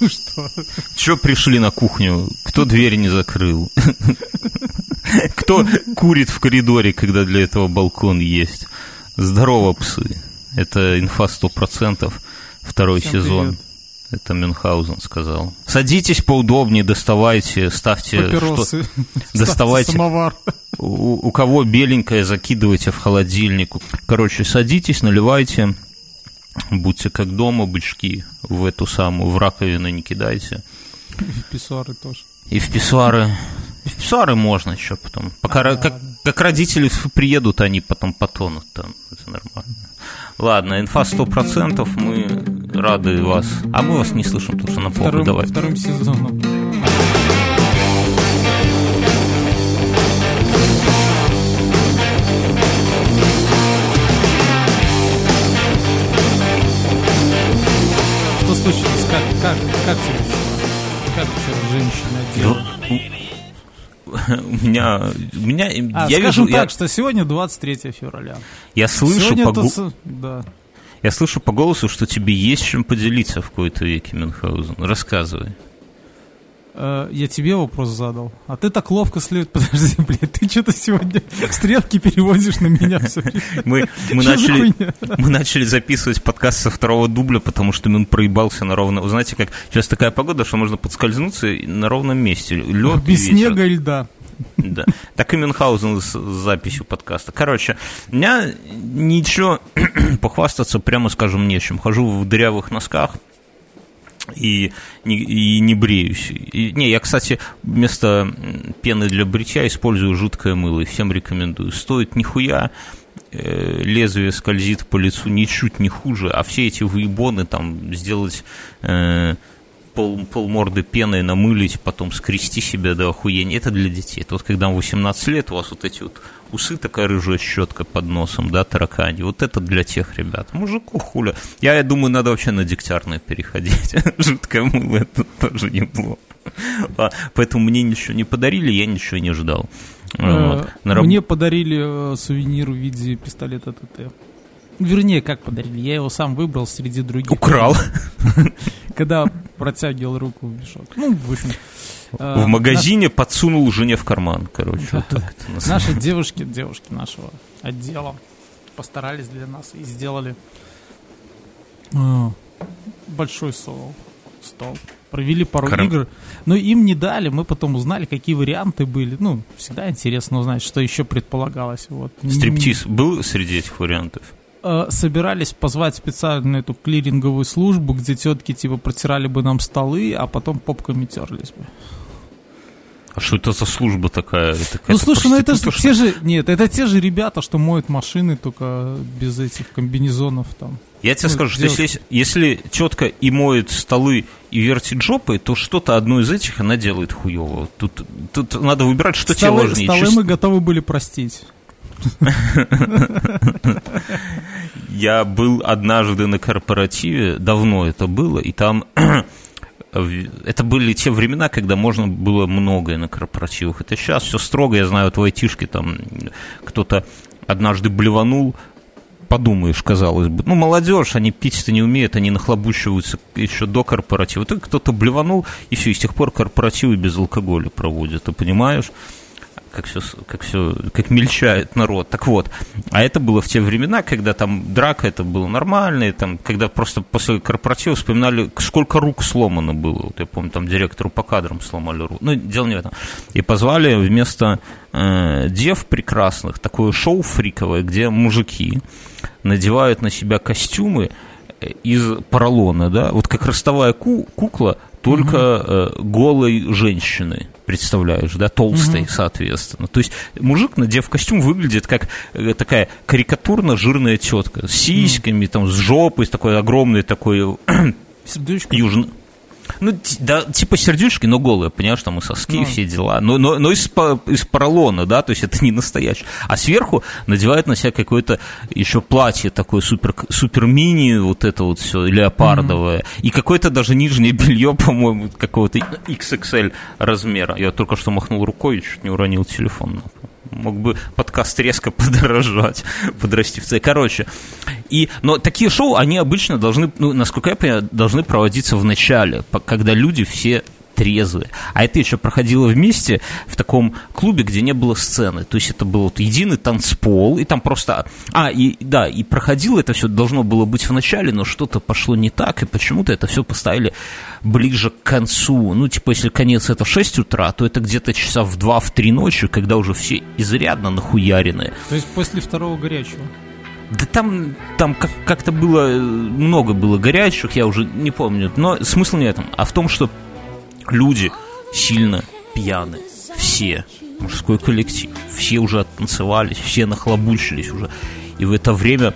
Ну что? Че пришли на кухню? Кто двери не закрыл? Кто курит в коридоре, когда для этого балкон есть? Здорово, псы. Это инфа 100%, второй Всем сезон. привет. Это Мюнхгаузен сказал. Садитесь поудобнее, доставайте, ставьте... Папиросы. что- доставайте. Самовар. У, у кого беленькое, закидывайте в холодильник. Короче, садитесь, наливайте. Будьте как дома, бычки, в эту самую, в раковину не кидайте. И писсуары тоже. И в писсуары. И в писсуары можно еще потом. Пока А, как, ладно. как родители приедут, они потом потонут там. Это нормально. Ладно, инфа 100%, мы рады вас. А мы вас не слышим, потому что на. Вторым, Давай. вторым сезоном. Случилось? Как, как, как тебе? Как вчера женщина делала? У меня, у меня, А, я скажем вижу, так, я, что сегодня 23 февраля. я слышу сегодня по, тут гу- с- Да. я слышу по голосу, что тебе есть чем поделиться в какой-то веке, Мюнхгаузен. Рассказывай. Э, Я тебе вопрос задал. А ты так ловко след... Подожди, блядь, ты что-то сегодня стрелки переводишь на меня все Мы, мы, начали, мы начали записывать подкаст со второго дубля, потому что он проебался на ровно... Знаете, как сейчас такая погода, что можно подскользнуться на ровном месте. Лед Без снега и льда. Да. Так и Мюнхгаузен с, с записью подкаста. Короче, у меня ничего похвастаться, прямо скажем, нечем. Хожу в дырявых носках и не, и не бреюсь. И- не, я, кстати, вместо пены для бритья использую жидкое мыло. И всем рекомендую. Стоит нихуя, э, лезвие скользит по лицу ничуть не хуже, а все эти выебоны там сделать... э, пол, полморды пеной намылить, потом скрести себя до охуения. Это для детей. Это вот когда вам 18 лет, у вас вот эти вот усы, такая рыжая щетка под носом, да, таракани. Вот это для тех ребят. Мужику хуля. Я, я думаю, надо вообще на дегтярное переходить. Жидкое мыло, это тоже неплохо. А, Поэтому мне ничего не подарили, я ничего не ждал. Вот. Э, На раб- Мне подарили э, сувенир в виде пистолета ТТ. Вернее, как подарили? Я его сам выбрал среди других. Украл Когда протягивал руку в мешок. Ну, в общем. Э, в магазине, подсунул жене в карман, короче. Вот Да. так это наш-. Наши девушки, девушки нашего отдела постарались для нас и сделали э, большой стол. стол. Провели пару Крым. игр. Но им не дали, мы потом узнали, какие варианты были. Ну, всегда интересно узнать, что еще предполагалось. Вот. Стриптиз был среди этих вариантов? Э, собирались позвать специальную эту клиринговую службу, где тетки типа протирали бы нам столы, а потом попками терлись бы. А что это за служба такая? Это Ну слушай, ну это же те же. Нет, это те же ребята, что моют машины, только без этих комбинезонов там. Я тебе Ну, скажу, что если, если тетка и моет столы и вертит жопой, то что-то одно из этих она делает хуево. Тут, тут надо выбирать, что тебе столы, важнее. столы чист- мы готовы были простить. Я был однажды на корпоративе, давно это было, и там это были те времена, когда можно было многое на корпоративах. Это сейчас все строго, я знаю, вот в айтишке там кто-то однажды блеванул, подумаешь, казалось бы. Ну, молодежь, они пить-то не умеют, они нахлобучиваются еще до корпоратива. Тут кто-то блеванул, и все, и с тех пор корпоративы без алкоголя проводят, ты понимаешь? Как все, как все, как мельчает народ. Так вот, а это было в те времена, когда там драка, это было нормально, и там, когда просто после корпоратива вспоминали, сколько рук сломано было. Вот я помню, там директору по кадрам сломали руку. Ну, дело не в этом. И позвали вместо э, дев прекрасных такое шоу фриковое, где мужики надевают на себя костюмы э, из поролона, да, вот как ростовая ку- кукла, только э, голой женщины, представляешь, да, толстой, соответственно. То есть мужик, надев костюм, выглядит как э, такая карикатурно жирная тетка с сиськами, там, с жопой, с такой огромной такой Сердечко. южно... Ну, да, типа сердючки, но голые, понимаешь, там и соски, Ну. все дела. Но, но, но из, из поролона, да, то есть это не настоящее. А сверху надевает на себя какое-то еще платье такое супер, супер мини, вот это вот все, леопардовое. И какое-то даже нижнее белье, по-моему, какого-то XXL размера. Я только что махнул рукой и чуть не уронил телефон. Мог бы подкаст резко подорожать, подрасти в цене. Короче, и, но такие шоу, они обычно должны, ну, насколько я понимаю, должны проводиться в начале, когда люди все трезвые. А это еще проходило вместе в таком клубе, где не было сцены. То есть это был вот единый танцпол, и там просто... А, и да, и проходило это все, должно было быть в начале, но что-то пошло не так, и почему-то это все поставили ближе к концу. Ну, типа, если конец это 6 утра, то это где-то часа в 2-3 ночи, когда уже все изрядно нахуярены. То есть после второго горячего? Да там, там как- как-то было, много было горячих, я уже не помню. Но смысл не в этом, а в том, что люди сильно пьяны. Все. Мужской коллектив. Все уже оттанцевались, все нахлобучились уже. И в это время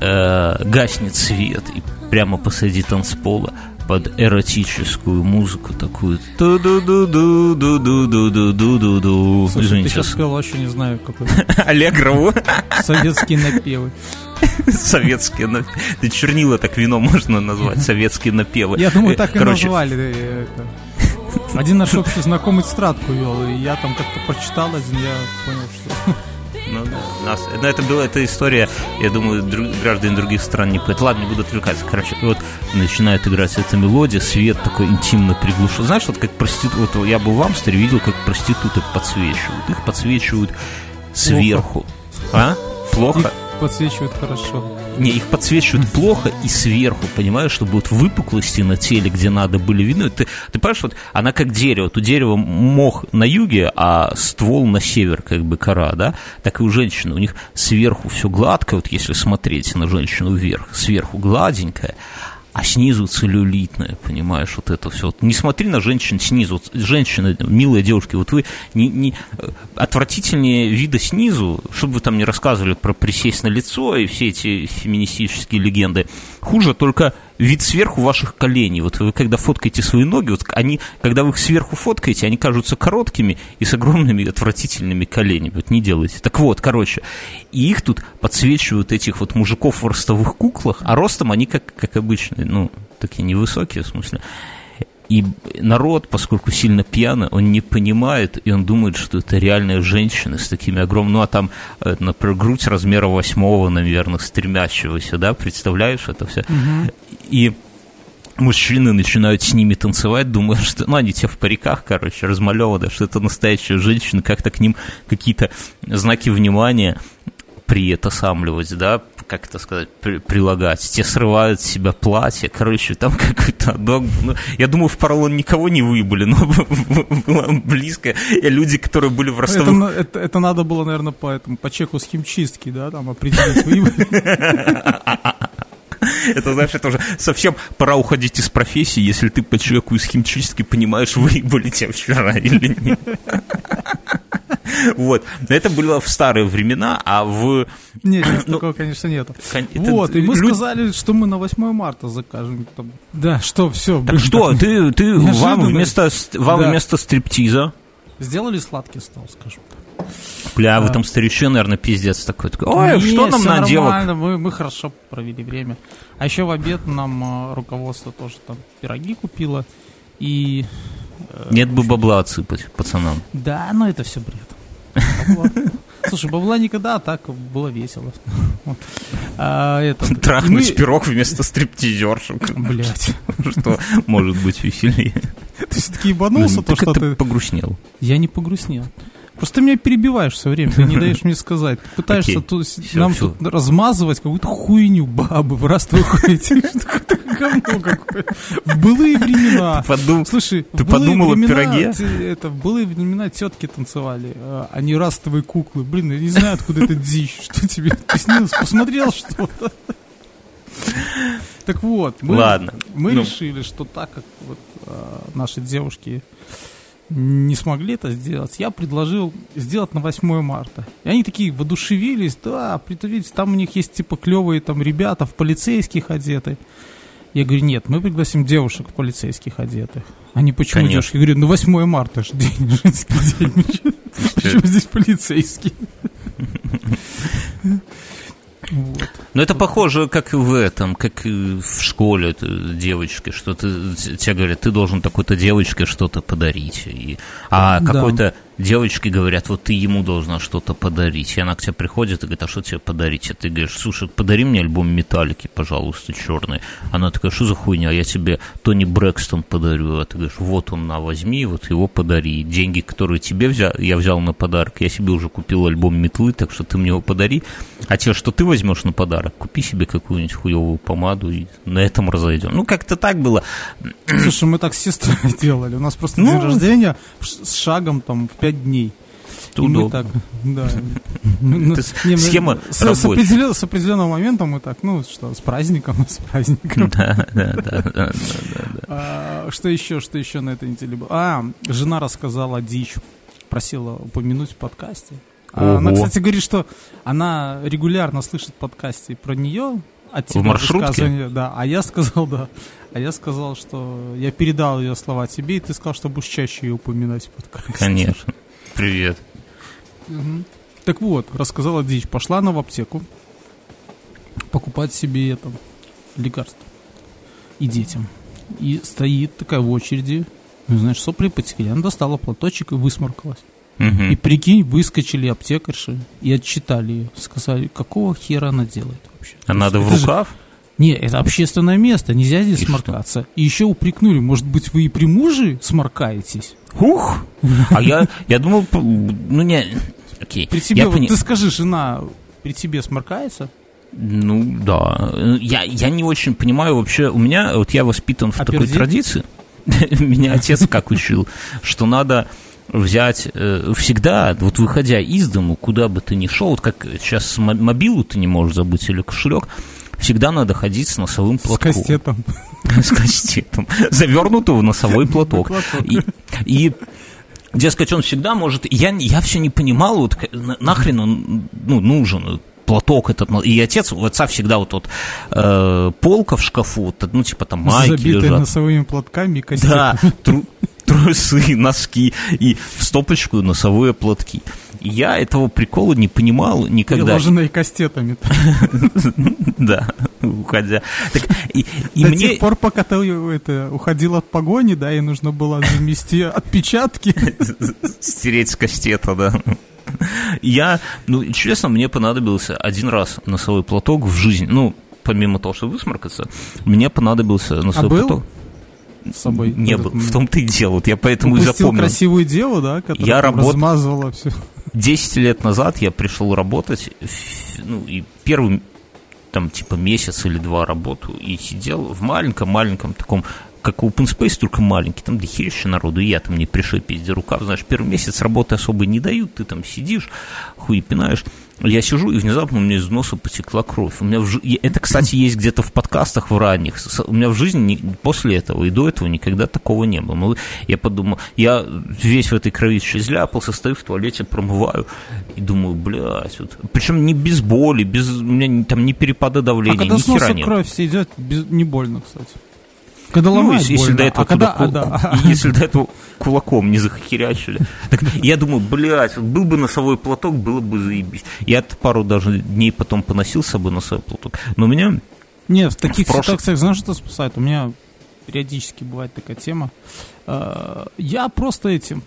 э, гаснет свет. И прямо посреди танцпола под эротическую музыку такую ту ду ду ду ду ду ду ду ду ду ду Слушай, ты Извините, сейчас сказал, вообще не знаю, какой Аллегрову советские напевы. советские напевы. Ты чернила так вино можно назвать, советские напевы. Я думаю, Э, так и назвали. э. Один наш общий знакомый тетрадку вел, и я там как-то прочитал один, я понял, что... Ну да, нас, но это была эта история, я думаю, друг- граждане других стран не понимают. Ладно, не буду отвлекаться. Короче, вот начинает играть эта мелодия, свет такой интимно приглушен. Знаешь, вот как проститут, вот я был в Амстере, видел, как проституты подсвечивают. Их подсвечивают сверху. А? Плохо? Их подсвечивают хорошо. Не, их подсвечивают плохо и сверху, понимаешь, чтобы вот выпуклости на теле, где надо, были видны. Ты, ты понимаешь, вот она как дерево. У дерева мох на юге, а ствол на север, как бы кора, да? Так и у женщины. У них сверху все гладко, вот если смотреть на женщину вверх, сверху гладенькая, а снизу целлюлитная, понимаешь, вот это все. Не смотри на женщин снизу. Женщины, милые девушки, вот вы не, не э, отвратительнее вида снизу, чтобы вы там не рассказывали про присесть на лицо и все эти феминистические легенды. Хуже только вид сверху ваших коленей. Вот вы когда фоткаете свои ноги, вот они, когда вы их сверху фоткаете, они кажутся короткими и с огромными отвратительными коленями. Вот не делайте. Так вот, короче, и их тут подсвечивают этих вот мужиков в ростовых куклах, а ростом они как, как обычно, ну, такие невысокие, в смысле. И народ, поскольку сильно пьяный, он не понимает, и он думает, что это реальные женщины с такими огромными... Ну, а там, э, например, грудь размера восьмого, наверное, стремящегося, да, представляешь это все? И мужчины начинают с ними танцевать, думая, что, ну, они те в париках, короче, размалеваны, что это настоящая женщина, как-то к ним какие-то знаки внимания приэтосамливать, да, как это сказать, при- прилагать. Те срывают с себя платье, короче, там какой-то дог. Ну, я думаю, в поролон никого не выебали, но было близко. И люди, которые были в Это, ростовых на- это, это надо было, наверное, по, этому, по чеку с химчистки, да, там определить вывод. Это, знаешь, это уже совсем пора уходить из профессии, если ты по человеку из химчистки понимаешь, выебали тебя вчера или нет. Вот. Но это было в старые времена, а в... Нет, сейчас Ну, такого, конечно, нету. кон- это Вот, и мы лю- сказали, что мы на 8 марта закажем. там. Да, что, все. Так что, ты, ты вам вместо, ст- вам Да. вместо стриптиза, Сделали сладкий стол, скажем так. Бля, вы там стариче, наверное, пиздец такой. такой Ой, Не, что нам всё на девок? нормально, Мы, мы хорошо провели время. А еще в обед нам э, руководство тоже там пироги купило. И Нет бы бабла отсыпать пацанам. да, ну это все бред. Бабла. Слушай, бабла никогда, а так было весело. А, Трахнуть мы- пирог вместо стриптизершек. Блять. Что может быть веселее? Ты все-таки ебанулся, Блин, то, что ты... погрустнел. Я не погрустнел. Просто ты меня перебиваешь все время, ты не даешь мне сказать. Ты пытаешься Окей. тут, Всё, нам всё. тут размазывать какую-то хуйню бабы, в раз. Какое-то говно какое. В былые времена. Подум- Слушай, Ты подумал о пироге? Это, в былые времена тетки танцевали, а а не растовые куклы. Блин, я не знаю, откуда это дичь. Что тебе приснилось? Посмотрел что-то? Так вот, мы, Ладно. мы Ну. решили, что так как вот, а, наши девушки не смогли это сделать, я предложил сделать на 8 марта. И они такие воодушевились, да, представляете, там у них есть типа клевые там ребята в полицейских одеты. Я говорю, нет, мы пригласим девушек в полицейских одетых. Они почему Конечно. девушки? Я говорю, ну 8 марта же день, женский день. Почему здесь полицейские? Вот. Ну, это похоже, как в этом, как в школе это девочки, что ты, тебе говорят, ты должен такой-то девочке что-то подарить. И, а Да. какой-то девочки говорят, вот ты ему должна что-то подарить. И она к тебе приходит и говорит, а что тебе подарить? А ты говоришь, слушай, подари мне альбом Металлики, пожалуйста, черный. Она такая, что за хуйня? Я тебе Тони Брэкстон подарю. А ты говоришь, вот он, на, возьми, вот его подари. Деньги, которые тебе взял, я взял на подарок, я себе уже купил альбом Метлы, так что ты мне его подари. А те, что ты возьмешь на подарок, купи себе какую-нибудь хуевую помаду и на этом разойдем. Ну, как-то так было. Слушай, мы так с сестрой делали. У нас просто ну, день рождения с шагом там в пять дней. И мы так, да. Ну, схема с, с, определен, с определенного момента мы так, ну что, с праздником, с праздником. Да, да, да, да, да, а, Что еще, что еще на этой неделе было? А, жена рассказала дичь, просила упомянуть в подкасте. А она, кстати, говорит, что она регулярно слышит подкасты про нее, от тебя в маршрутке? Да, а я сказал, да, а я сказал, что я передал ее слова тебе, и ты сказал, что будешь чаще ее упоминать в подкасте. Конечно. Привет. Угу. Так вот, рассказала дичь. Пошла она в аптеку покупать себе это, лекарство. И детям. И стоит такая в очереди. Ну, знаешь, сопли потекли. Она достала платочек и высморкалась. Угу. И прикинь, выскочили аптекарши и отчитали ее. Сказали, какого хера она делает вообще. А надо в рукав? Же... Не, это общественное место, нельзя здесь и сморкаться. Что? И еще упрекнули, может быть, вы и при муже сморкаетесь? Ух! А я, я думал, ну не, окей. При тебе, вот пони... ты скажи, жена при тебе сморкается? Ну, да. Я, я не очень понимаю вообще, у меня, вот я воспитан в а такой пердит? традиции, меня отец как учил, что надо взять э, всегда, вот выходя из дому, куда бы ты ни шел, вот как сейчас мобилу ты не можешь забыть или кошелек, всегда надо ходить с носовым платком. С кастетом. С кастетом. Завернутого в носовой платок. И, Дескать, он всегда может... Я, я все не понимал, вот нахрен он ну, нужен, платок этот, и отец, у отца всегда вот, вот э, полка в шкафу, вот, ну, типа там майки Забитые лежат. носовыми платками и Да, тру, трусы, носки и в стопочку носовые платки я этого прикола не понимал никогда. Приложенные кастетами. Да, уходя. До тех пор, пока ты уходил от погони, да, и нужно было замести отпечатки. Стереть с кастета, да. Я, ну, честно, мне понадобился один раз носовой платок в жизни. Ну, помимо того, что высморкаться, мне понадобился носовой а платок с собой. Не был. В том-то и дело. Вот я поэтому Упустил и запомнил. красивую деву, да, которая я работ... размазывала все. Десять лет назад я пришел работать, ну, и первый, там, типа, месяц или два работу, и сидел в маленьком-маленьком таком как open space, только маленький, там дохерища народу, и я там не пришел пизде рукав, знаешь, первый месяц работы особо не дают, ты там сидишь, хуй пинаешь, я сижу, и внезапно у меня из носа потекла кровь. У меня в... Это, кстати, есть где-то в подкастах в ранних. У меня в жизни после этого и до этого никогда такого не было. Ну, я подумал, я весь в этой кровище изляпался, стою в туалете, промываю, и думаю, блядь, вот. Причем не без боли, без, у меня там ни перепада давления, а когда ни с носа нет. кровь идет, без... не больно, кстати. Когда ну, ломает если, до этого, а когда, кул... а, да. если до этого кулаком не захерячили. Так я думаю, блядь, был бы носовой платок, было бы заебись. Я пару даже дней потом поносил с собой носовой платок. Но у меня... Нет, в таких в прошлом... ситуациях, знаешь, что спасает? У меня периодически бывает такая тема. А, я просто этим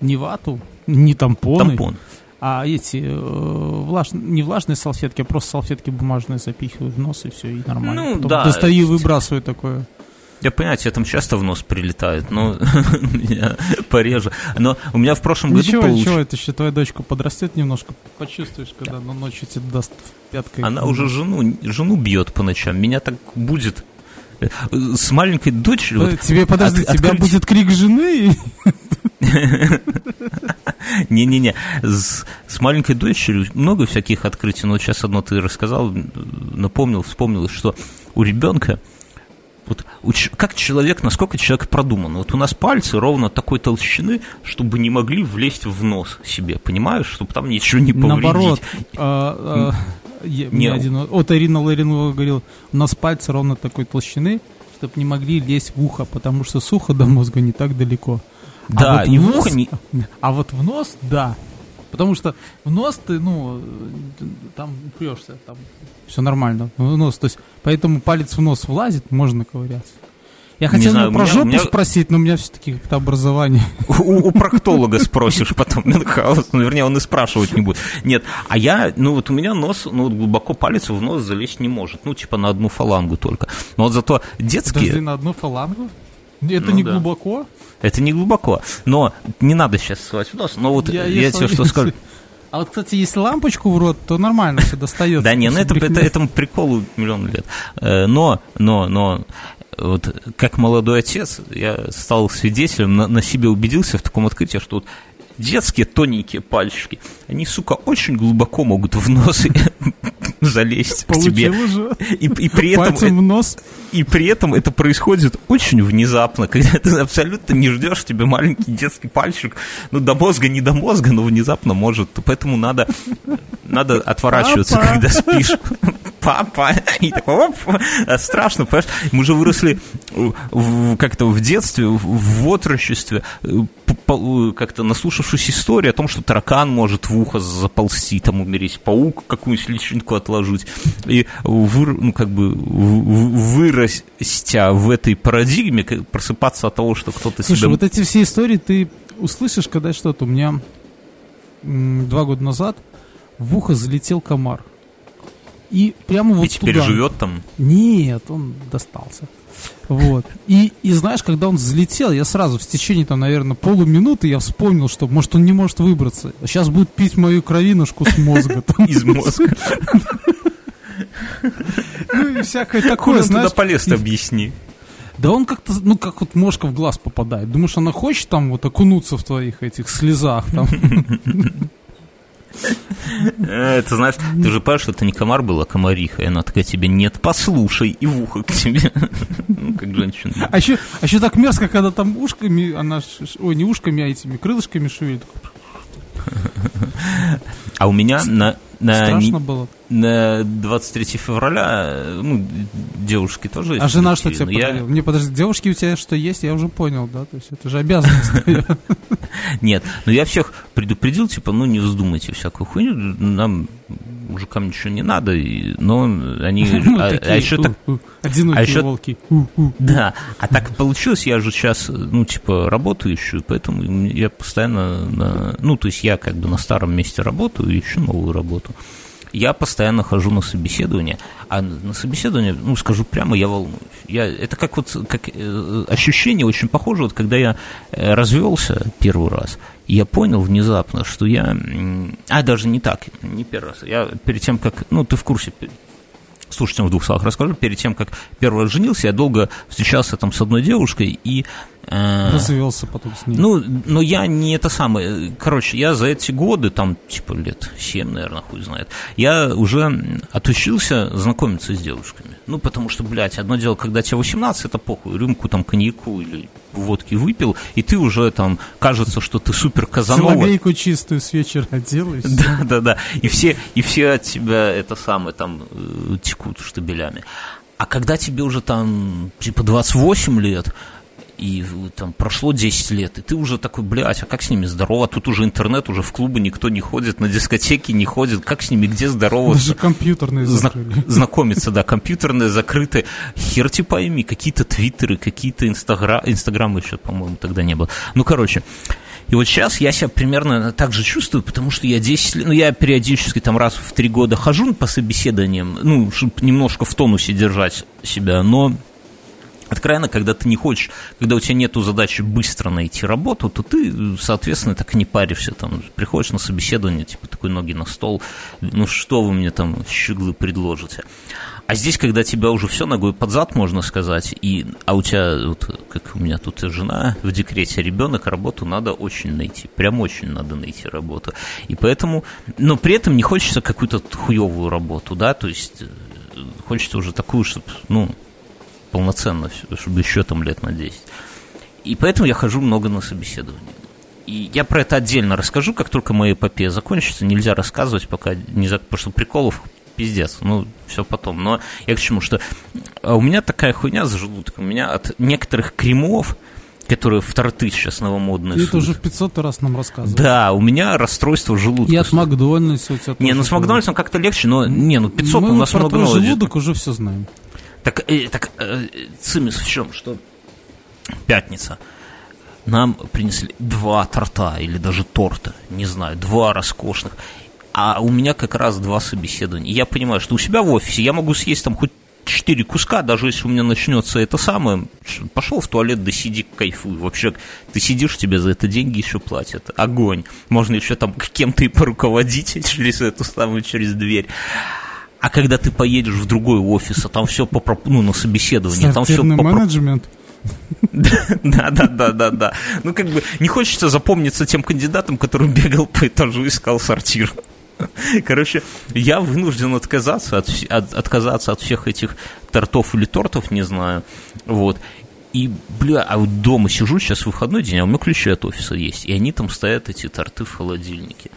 не вату, не тампоны. Тампон. А эти э, влаж... не влажные салфетки, а просто салфетки бумажные запихиваю в нос и все, и нормально. Ну, Потом да. достаю и выбрасываю такое. Я понимаю, тебе там часто в нос прилетает, но меня пореже. Но у меня в прошлом году Ничего, получ... ничего, это еще твоя дочка подрастет немножко, почувствуешь, когда на ночью тебе даст пяткой. Она уже жену, жену бьет по ночам, меня так будет э, с маленькой дочерью. Вот, тебе, подожди, тебя будет крик жены? Не-не-не, с, с маленькой дочерью много всяких открытий, но сейчас одно ты рассказал, напомнил, вспомнил, что у ребенка вот как человек, насколько человек продуман. Вот у нас пальцы ровно такой толщины, чтобы не могли влезть в нос себе, понимаешь, чтобы там ничего не повредить. Наоборот, а, а, мне один, вот Ирина Ларинова говорил, у нас пальцы ровно такой толщины, чтобы не могли лезть в ухо, потому что сухо до мозга не так далеко. Да, а вот и в ухо не... А вот в нос, да. Потому что в нос ты, ну, там прешься, там все нормально. В нос, то есть, поэтому палец в нос влазит, можно ковыряться. Я хотел знаю, про меня- жопу меня- спросить, но у меня все-таки как-то образование. У, у проктолога спросишь потом Мюнхгаузен, ну, вернее, он и спрашивать не будет. Нет, а я, ну вот у меня нос, ну вот глубоко палец в нос залезть не может, ну типа на одну фалангу только. Но вот зато детские, Подожди, на одну фалангу? Это Ну не да. глубоко? это не глубоко, но не надо сейчас ссылать в нос, но вот я, если- тебе что скажу. А вот, кстати, если лампочку в рот, то нормально все достается. Да не, ну это, это, этому приколу миллион лет. Э, Но, но, но, вот как молодой отец, я стал свидетелем, на, на себе убедился в таком открытии, что вот детские тоненькие пальчики, они, сука, очень глубоко могут в нос залезть к тебе. И, и при этом в нос. и при этом это происходит очень внезапно, когда ты абсолютно не ждешь, тебе маленький детский пальчик, ну, до мозга, не до мозга, но внезапно может. Поэтому надо, надо отворачиваться, Папа. когда спишь. Папа. И такой, оп, страшно, понимаешь? Мы же выросли как-то в детстве, в, отрочестве, э, по- как-то наслушавшись истории о том, что таракан может в ухо заползти, там умереть, паук какую-нибудь личинку отложить. И выр- ну, как бы вырастя в этой парадигме, просыпаться от того, что кто-то Слушай, себя... вот эти все истории ты услышишь, когда что-то. У меня два года назад в ухо залетел комар. И прямо вот И теперь туда. живет там. Нет, он достался. Вот. И, и знаешь, когда он взлетел, я сразу в течение, там, наверное, полуминуты я вспомнил, что, может, он не может выбраться. Сейчас будет пить мою кровинушку с мозга. Из мозга. Ну и всякое такое, он туда знаешь. полез-то, объясни. Да он как-то, ну, как вот мошка в глаз попадает. Думаешь, она хочет там вот окунуться в твоих этих слезах там? Э, Ты знаешь, ты же понимаешь, что это не комар был, а комариха. И она такая тебе, нет, послушай, и в ухо к тебе. Ну, как женщина. А еще, а еще так мерзко, когда там ушками, она, ой, не ушками, а этими крылышками шевелит. А у меня на, на, Страшно было. На 23 февраля, э, ну, девушки тоже есть А жена что тебе я- подарила? Не, подожди, девушки у тебя что есть, я уже понял, да? То есть это же обязанность. Нет, но я всех предупредил, типа, ну, не вздумайте всякую хуйню, нам, мужикам ничего не надо, и- но они... Ну, а, а еще так у, Одинокие а еще- волки. У. Да, а так получилось, я же сейчас, ну, типа, работу ищу, и поэтому я постоянно, на- ну, то есть я как бы на старом месте работаю и ищу новую работу. Я постоянно хожу на собеседование, а на собеседование, ну, скажу прямо, я волнуюсь. Я, это как вот, как э, ощущение очень похоже, вот когда я э, развелся первый раз, я понял внезапно, что я, а даже не так, не первый раз, я перед тем, как, ну, ты в курсе, слушайте, в двух словах расскажу. Перед тем, как первый раз женился, я долго встречался там с одной девушкой, и... э, Развелся потом с ней. ну, но я не это самое. Короче, я за эти годы, там, типа, лет 7, наверное, хуй знает, я уже отучился знакомиться с девушками. Ну, потому что, блядь, одно дело, когда тебе 18, это похуй, рюмку там коньяку или водки выпил, и ты уже там, кажется, что ты супер Казанова. Соловейку чистую с вечера делаешь. Да, да, да. И все, и все от тебя это самое там э, текут штабелями. А когда тебе уже там типа 28 лет, и там прошло 10 лет, и ты уже такой, блядь, а как с ними здорово? Тут уже интернет, уже в клубы никто не ходит, на дискотеки не ходит. Как с ними, где здороваться? Даже компьютерные Зна- закрыли. знакомиться, да, компьютерные закрыты. Хер ты пойми, какие-то твиттеры, какие-то инстагра... инстаграмы еще, по-моему, тогда не было. Ну, короче, и вот сейчас я себя примерно так же чувствую, потому что я 10 лет, ну, я периодически там раз в три года хожу по собеседованиям, ну, чтобы немножко в тонусе держать себя, но Откровенно, когда ты не хочешь, когда у тебя нету задачи быстро найти работу, то ты, соответственно, так не паришься. Там, приходишь на собеседование, типа такой ноги на стол, ну что вы мне там щеглы предложите. А здесь, когда тебя уже все ногой под зад, можно сказать, и, а у тебя, вот, как у меня тут и жена в декрете, ребенок, работу надо очень найти. Прям очень надо найти работу. И поэтому, но при этом не хочется какую-то хуевую работу, да, то есть э, хочется уже такую, чтобы, ну, полноценно, чтобы еще там лет на 10. И поэтому я хожу много на собеседования. И я про это отдельно расскажу, как только моя эпопея закончится. Нельзя рассказывать, пока не за... Потому что приколов пиздец. Ну, все потом. Но я к чему, что а у меня такая хуйня с желудком. У меня от некоторых кремов, которые в торты сейчас новомодные Ты это уже в 500 раз нам рассказывал. Да, у меня расстройство желудка. И от Макдональдса у тебя Не, ну с. Макдональдсом как-то легче, но не, ну 500 Мы у нас про много твой нового. желудок уже все знаем. Так, э, так э, цимис в чем? Что пятница. Нам принесли два торта или даже торта, не знаю, два роскошных. А у меня как раз два собеседования. Я понимаю, что у себя в офисе я могу съесть там хоть четыре куска, даже если у меня начнется это самое, пошел в туалет, да сиди, кайфуй. Вообще, ты сидишь, тебе за это деньги еще платят. Огонь. Можно еще там кем-то и поруководить через эту самую, через дверь. А когда ты поедешь в другой офис, а там все по ну, на собеседование, там все по менеджмент. Да, да, да, да, да. Ну, как бы не хочется запомниться тем кандидатом, который бегал по этажу и искал сортир. Короче, я вынужден отказаться от, от, отказаться от всех этих тортов или тортов, не знаю. Вот. И, бля, а вот дома сижу, сейчас выходной день, а у меня ключи от офиса есть. И они там стоят, эти торты в холодильнике.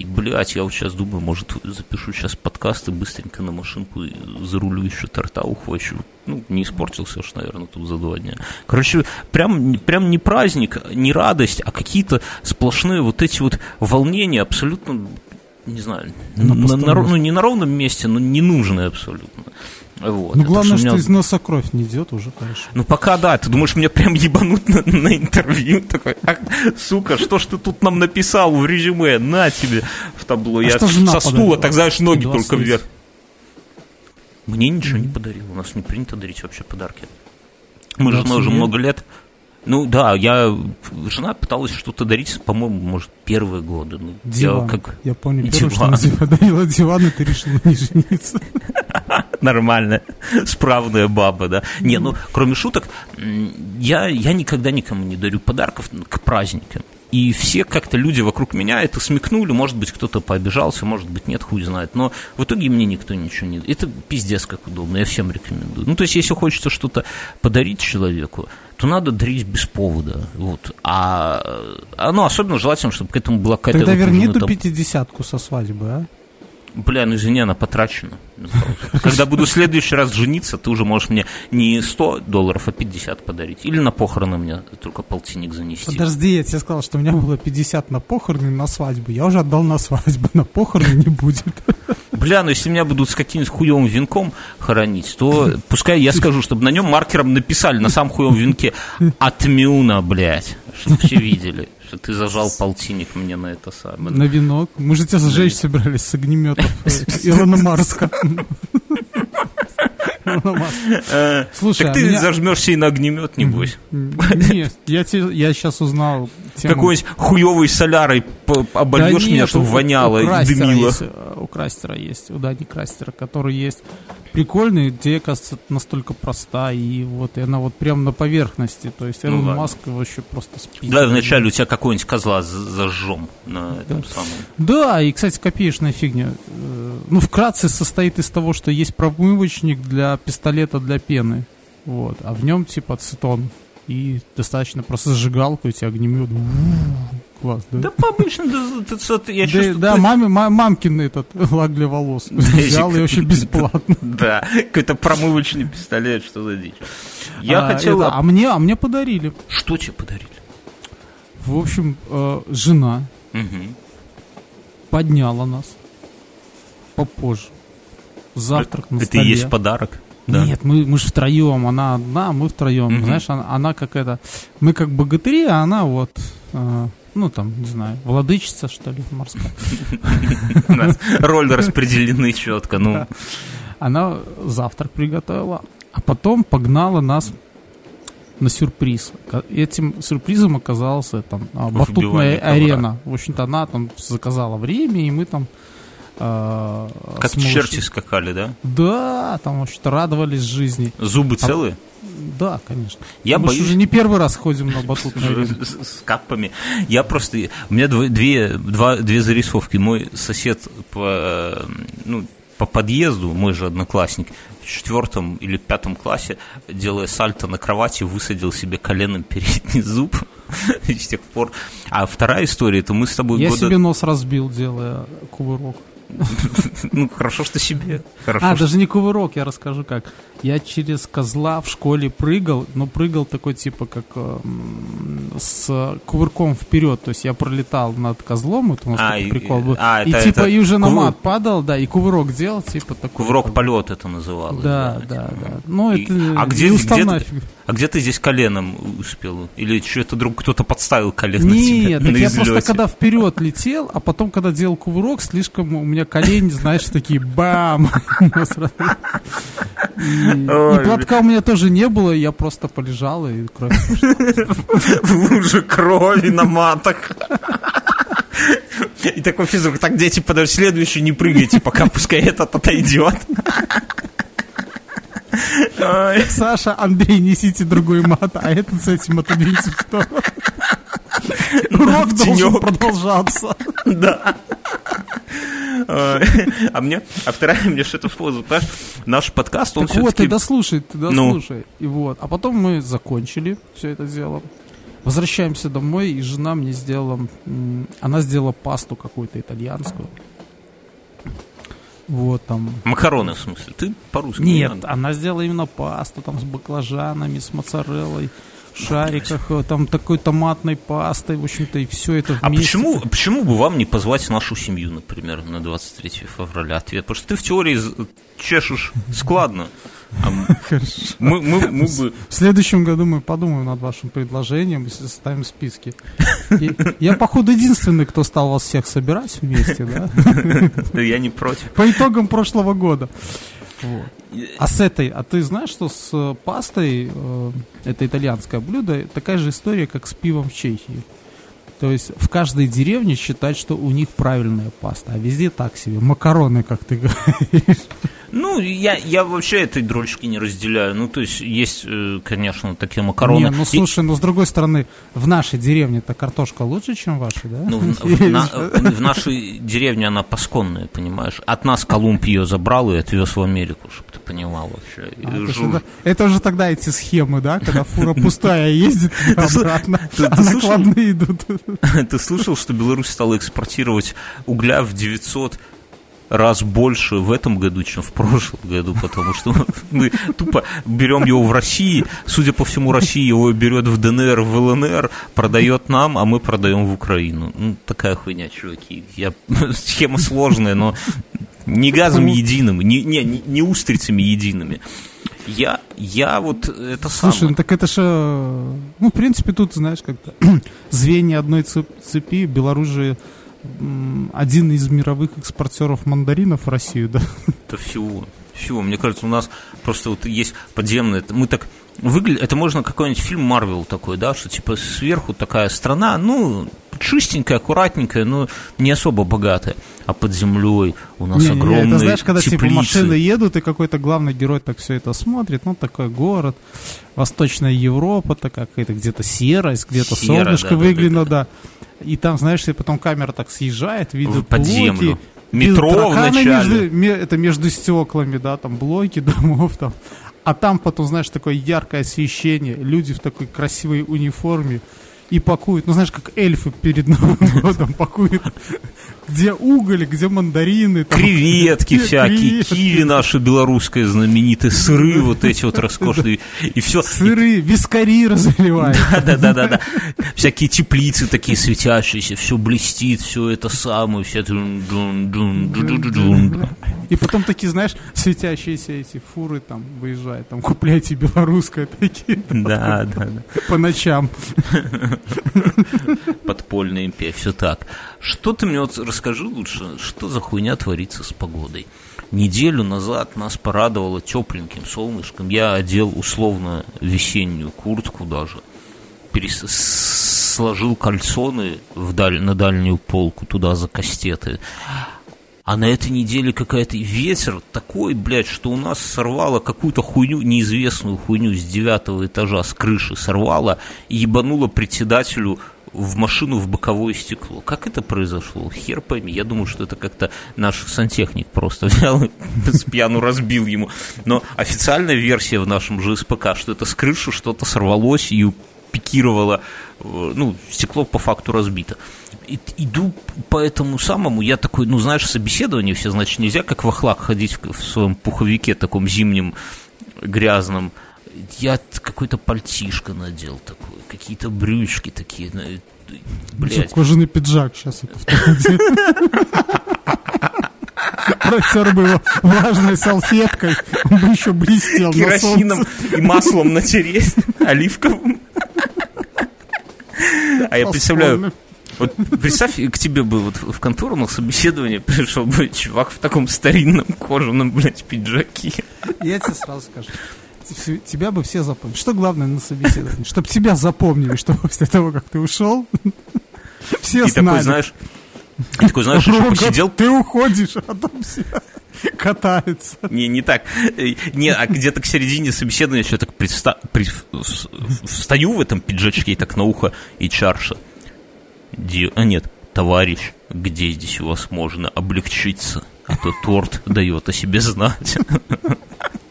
И, блядь, я вот сейчас думаю, может, запишу сейчас подкаст и быстренько на машинку зарулю еще торта ухвачу. Ну, не испортился уж, наверное, тут за два дня. Короче, прям, прям не праздник, не радость, а какие-то сплошные вот эти вот волнения абсолютно не знаю, на, на, на, ну, не на ровном месте, но не нужные абсолютно. Вот. Ну, главное, что, меня... из носа кровь не идет уже, хорошо. Ну, пока да. Ты думаешь, мне прям ебанут на, на интервью? Такой, а, сука, что ж ты тут нам написал в резюме? На тебе в табло. А Я со стула, так знаешь, ноги только вверх. Мне ничего mm-hmm. не подарил. У нас не принято дарить вообще подарки. Мы же уже много лет ну да, я жена пыталась что-то дарить, по-моему, может, первые годы. Ну, диван. Я, как... я помню, первое, диван. что она подарила диван, и ты решила не жениться. Нормально. Справная баба, да. Не, ну, кроме шуток, я, я никогда никому не дарю подарков к праздникам. И все как-то люди вокруг меня это смекнули, может быть, кто-то пообижался, может быть, нет, хуй знает. Но в итоге мне никто ничего не... Это пиздец как удобно, я всем рекомендую. Ну, то есть, если хочется что-то подарить человеку, то надо дарить без повода. Вот. А, а ну, особенно желательно, чтобы к этому была какая-то... Тогда верни эту пятидесятку со свадьбы, а? Бля, ну извини, она потрачена. Когда буду в следующий раз жениться, ты уже можешь мне не 100 долларов, а 50 подарить. Или на похороны мне только полтинник занести. Подожди, я тебе сказал, что у меня было 50 на похороны на свадьбу. Я уже отдал на свадьбу, на похороны не будет. Бля, ну если меня будут с каким-нибудь хуевым венком хоронить, то пускай я скажу, чтобы на нем маркером написали на самом хуевом венке «Отмюна, блядь», чтобы все видели что ты зажал полтинник мне на это самое. На венок. Мы же тебя зажечь собирались с огнеметов Илона Марска. Э, Слушай, так а ты зажмешься и на огнемет, небось. Нет, я, сейчас узнал. Какой-нибудь хуевой солярой обольешь меня, чтобы воняло и дымило. Есть, у Крастера есть, у Дани Крастера, который есть прикольный, идея, кажется, настолько проста, и вот и она вот прям на поверхности, то есть Элон ну, Маск вообще просто спит. Да, вначале у тебя какой-нибудь козла зажжем на да. этом самом. Да, и, кстати, копеечная фигня. Э, ну, вкратце состоит из того, что есть промывочник для пистолета для пены, вот, а в нем типа цитон, и достаточно просто зажигалку, у тебя огнемет, класс, да? Да обычно, да, да, я да, да маме, мамкин этот лак для волос взял и вообще бесплатно. Да, какой-то промывочный пистолет, что за дичь. Я а, хотел... А, мне, а мне подарили. Что тебе подарили? В общем, э, жена подняла нас попозже. Завтрак на это столе. Это и есть подарок? Да. Нет, мы, мы же втроем, она одна, мы втроем. Угу. Знаешь, она, она как это... Мы как богатыри, а она вот... Э, ну, там, не знаю, владычица, что ли, морская. Роли распределены четко, ну. Она завтрак приготовила, а потом погнала нас на сюрприз. Этим сюрпризом оказался там а, батутная арена. В общем-то, она там заказала время, и мы там э, как черти скакали, да? Да, там вообще-то радовались жизни. Зубы а целые? Да, конечно. Я Мы боюсь... уже не первый раз ходим на батут. С капами. Я просто... У меня две, два, две зарисовки. Мой сосед по, ну, по подъезду, мой же одноклассник, в четвертом или пятом классе, делая сальто на кровати, высадил себе коленом передний зуб. И с тех пор... А вторая история, это мы с тобой Я года... себе нос разбил, делая кувырок. Ну, хорошо, что себе. Хорошо, а, что... даже не кувырок, я расскажу как. Я через козла в школе прыгал, но прыгал такой типа как э, с кувырком вперед. То есть я пролетал над козлом, это у нас а, такой и, прикол был. А, и это, типа это... и уже на мат падал, да, и кувырок делал, типа такой. Кувырок полет это называлось. Да, да, да. да. Ну, и... это а где, где, А где ты здесь коленом успел? Или что-то друг кто-то подставил колено Нет, тебе так на я излете? просто когда вперед летел, а потом, когда делал кувырок, слишком у меня колени, знаешь, такие бам. И, платка у меня тоже не было, я просто полежал и кровь. В луже крови на матах. И такой физрук, так, дети, подожди, следующий не прыгайте, пока пускай этот отойдет. Саша, Андрей, несите другой мат, а этот с этим отодвиньте в сторону. Урок должен продолжаться. Да. А мне, а вторая мне что-то всплыло, понимаешь, наш подкаст, он Так вот, все-таки... ты дослушай, ты Ну. дослушай. И вот. А потом мы закончили все это дело. Возвращаемся домой, и жена мне сделала... Она сделала пасту какую-то итальянскую. Вот там... Макароны, в смысле, ты по-русски не Нет, надо. она сделала именно пасту там с баклажанами, с моцареллой, шариках, э, там такой томатной пастой, в общем-то, и все это А вместе. почему, почему бы вам не позвать нашу семью, например, на 23 февраля? Ответ. Потому что ты в теории чешешь складно. А мы, мы, мы бы... В следующем году мы подумаем над вашим предложением и составим списки. И я, походу, единственный, кто стал вас всех собирать вместе, да? Я не против. По итогам прошлого года. Вот. А с этой, а ты знаешь, что с э, пастой, э, это итальянское блюдо, такая же история, как с пивом в Чехии. То есть в каждой деревне считать, что у них правильная паста, а везде так себе. Макароны, как ты говоришь. Ну, я, я вообще этой дрочки не разделяю. Ну, то есть, есть, э, конечно, такие макароны. Не, ну И- слушай, ну с другой стороны, в нашей деревне-то картошка лучше, чем в вашей, да? Ну, в, в на- в нашей деревне она пасконная, понимаешь? От нас Колумб ее забрал и отвез в Америку, чтобы ты понимал вообще. И А, это, жу- же, да, это уже тогда эти схемы, да, когда фура пустая ездит обратно, а накладные идут. Ты слышал, что Беларусь стала экспортировать угля в 900 раз больше в этом году, чем в прошлом году, потому что мы тупо берем его в России, судя по всему, Россия его берет в ДНР, в ЛНР, продает нам, а мы продаем в Украину. Ну, такая хуйня, чуваки. Я... Схема сложная, но не газом единым, не, не, не- устрицами едиными. Я, я вот это Слушай, самое. ну так это же, ну, в принципе, тут, знаешь, как-то звенья одной цеп- цепи. М, один из мировых экспортеров мандаринов в Россию, да? Это всего. Всего. Мне кажется, у нас просто вот есть подземное. Мы так выглядит. Это можно какой-нибудь фильм Марвел такой, да, что типа сверху такая страна, ну, чистенькая, аккуратненькая, но не особо богатая. А под землей у нас Не, не, огромные это знаешь, когда типа теплицы. машины едут, и какой-то главный герой так все это смотрит, ну, такой город, Восточная Европа, такая какая-то где-то серость, где-то Сера, солнышко да, да, выглянуло, да, И там, знаешь, и потом камера так съезжает, видит под блоки, землю. Метро вначале. между- ме- это между стеклами, да, там блоки домов там. А там потом, знаешь, такое яркое освещение, люди в такой красивой униформе и пакуют, ну знаешь, как эльфы перед Новым годом пакуют, где уголь, где мандарины. там. Креветки Кре- всякие, креветки. киви наши белорусское знаменитые, сыры вот эти вот роскошные. И все. Сыры, вискари разливают. Да, да, да, да. Всякие теплицы такие светящиеся, все блестит, все это самое, все это. И потом такие, знаешь, светящиеся эти фуры там выезжают, там купляйте белорусское такие Да, да, да. по ночам. Подпольная империя, все так. Что ты мне вот расскажи лучше, что за хуйня творится с погодой? Неделю назад нас порадовало тепленьким солнышком. Я одел условно весеннюю куртку даже. Перес- сложил кальсоны даль- на дальнюю полку туда за кастеты. А на этой неделе какая-то ветер такой, блядь, что у нас сорвало какую-то хуйню, неизвестную хуйню с девятого этажа, с крыши сорвало и ебануло председателю в машину в боковое стекло. Как это произошло? Хер пойми. Я думаю, что это как-то наш сантехник просто взял и с пьяну разбил ему. Но официальная версия в нашем ЖСПК, что это с крыши что-то сорвалось и пикировало, э, ну, стекло по факту разбито. И- Иду по этому самому, я такой, ну, знаешь, собеседование все, значит, нельзя как вахлак ходить в, в своем пуховике таком зимнем, грязном. Я какой-то пальтишко надел такой, какие-то брючки такие, на- блядь. Кожаный пиджак сейчас это в Протер бы его влажной салфеткой, он бы еще блестел керосином и маслом натереть. оливковым. А я представляю, вот представь, к тебе бы вот в контору на собеседование пришел бы чувак в таком старинном кожаном, блядь, пиджаке. Я тебе сразу скажу. Тебя бы все запомнили. Что главное на собеседовании? Чтобы тебя запомнили, что после того, как ты ушел, все И знали. такой, знаешь, и такой, знаешь, еще посидел, Ты уходишь, а там все катаются. Не, не так. Э, Не, а где-то к середине собеседования я так предста... при- встаю в этом пиджачке и так на ухо и чарша. Ди- А нет, товарищ, где здесь у вас можно облегчиться? А то торт дает о себе знать.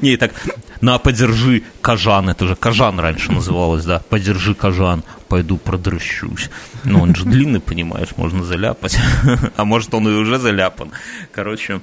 Не, так, на, подержи кожан, это же кожан раньше называлось, да, подержи кожан, пойду продрыщусь. Ну, он же длинный, понимаешь, можно заляпать, а может, он и уже заляпан. Короче,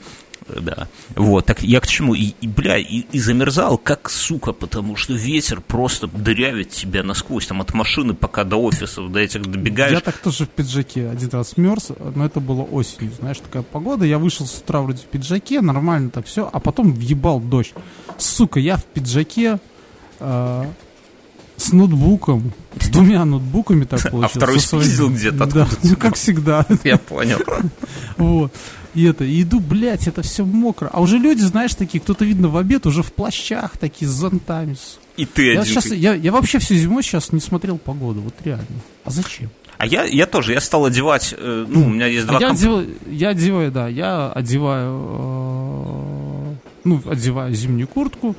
да. Вот, так я к чему? И, и, бля, и, и замерзал, как сука, потому что ветер просто дырявит тебя насквозь, там от машины пока до офиса, до этих добегаешь. Я так тоже в пиджаке один раз мерз, но это было осенью, знаешь, такая погода. Я вышел с утра вроде в пиджаке, нормально так все, а потом въебал дождь. Сука, я в пиджаке э, с ноутбуком, с двумя ноутбуками так получилось. второй со своим. спиздил где-то Да, ну как всегда. Я понял. Вот. И это, и иду, блядь, это все мокро. А уже люди, знаешь, такие, кто-то, видно, в обед уже в плащах, такие, с зонтами. И ты Я, один. сейчас, я, я вообще всю зиму сейчас не смотрел погоду, вот реально. А зачем? А я, я тоже, я стал одевать, э, ну, у меня есть два А я, комп- одеваю, я одеваю, да, я одеваю, э, ну, одеваю зимнюю куртку,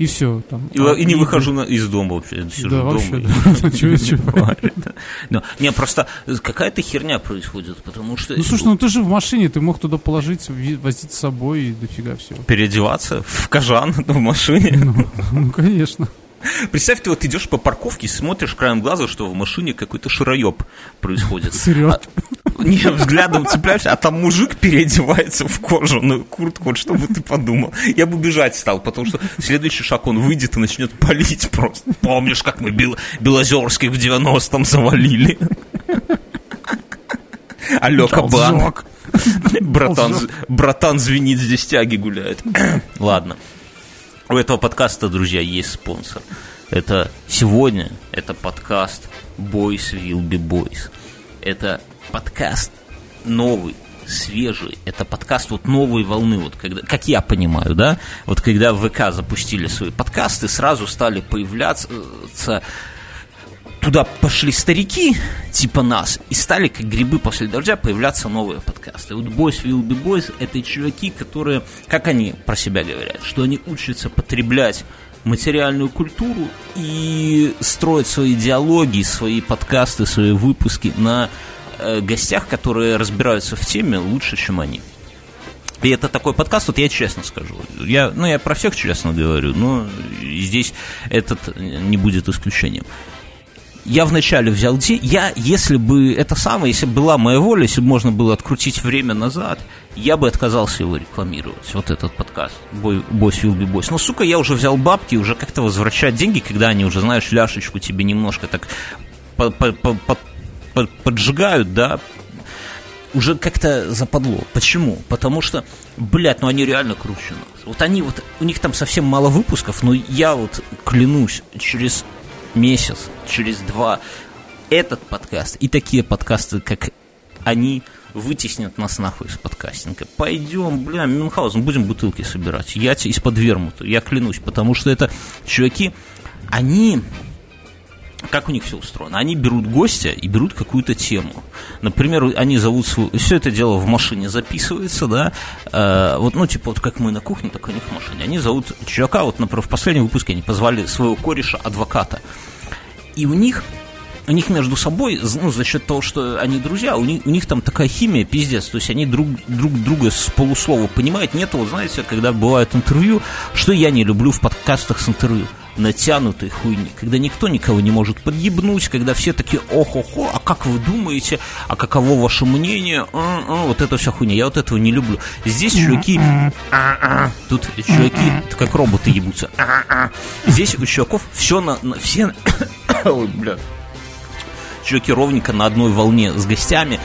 и все. Там, И, А, и не выхожу на- из дома вообще, сижу Да, дома. вообще, и- да. Не, просто какая-то херня происходит, потому что Ну, слушай, ну ты же в машине, ты мог туда положить, возить с собой и дофига всего. переодеваться в кожан в машине. Ну, ну, конечно. Представь, ты вот идешь по парковке, смотришь краем глаза, что в машине какой-то шароеб происходит. Сырет. Не, взглядом цепляешься, а там мужик переодевается в кожаную куртку, вот что бы ты подумал. Я бы бежать стал, потому что следующий шаг он выйдет и начнет палить просто. Помнишь, как мы Бел... Белозерских в 90-м завалили? Алло, кабан. Братан, братан звенит, здесь тяги гуляет. Ладно. У этого подкаста, друзья, есть спонсор. Это сегодня, это подкаст Boys Will Be Boys. Это подкаст новый, свежий. Это подкаст вот новой волны, вот когда, как я понимаю, да, вот когда ВК запустили свои подкасты, сразу стали появляться туда пошли старики, типа нас, и стали, как грибы после дождя, появляться новые подкасты. Вот Boys Will Be Boys – это чуваки, которые, как они про себя говорят, что они учатся потреблять материальную культуру и строят свои диалоги, свои подкасты, свои выпуски на э, гостях, которые разбираются в теме лучше, чем они. И это такой подкаст, вот я честно скажу. Я, ну, я про всех честно говорю, но здесь этот не будет исключением я вначале взял деньги, я, если бы это самое, если бы была моя воля, если бы можно было открутить время назад, я бы отказался его рекламировать, вот этот подкаст, Boys Will Be Boys. Но, сука, я уже взял бабки, уже как-то возвращать деньги, когда они уже, знаешь, ляшечку тебе немножко так поджигают, да, уже как-то западло. Почему? Потому что, блядь, ну они реально круче нас. Вот они вот, у них там совсем мало выпусков, но я вот клянусь, через месяц, через два этот подкаст и такие подкасты, как они, вытеснят нас нахуй из подкастинга. Пойдем, бля, Мюнхгаузен, будем бутылки собирать. Я из-под вермута, я клянусь, потому что это чуваки, они как у них все устроено? Они берут гостя и берут какую-то тему. Например, они зовут свою... Все это дело в машине записывается, да? Э, вот, ну, типа, вот как мы на кухне, так они в машине. Они зовут чувака, вот, например, в последнем выпуске они позвали своего кореша, адвоката. И у них у них между собой, ну, за счет того, что они друзья, у них, у них там такая химия, пиздец, то есть они друг, друг друга с полуслова понимают. Нет, вот знаете, когда бывает интервью, что я не люблю в подкастах с интервью? Натянутой хуйни, когда никто никого не может подъебнуть, когда все такие ох-охо, а как вы думаете, а каково ваше мнение, а-а, вот это вся хуйня, я вот этого не люблю. Здесь чуваки, а-а, тут чуваки как роботы ебутся, а-а. здесь у чуваков все на, на все, ой, бля, чуваки ровненько на одной волне с гостями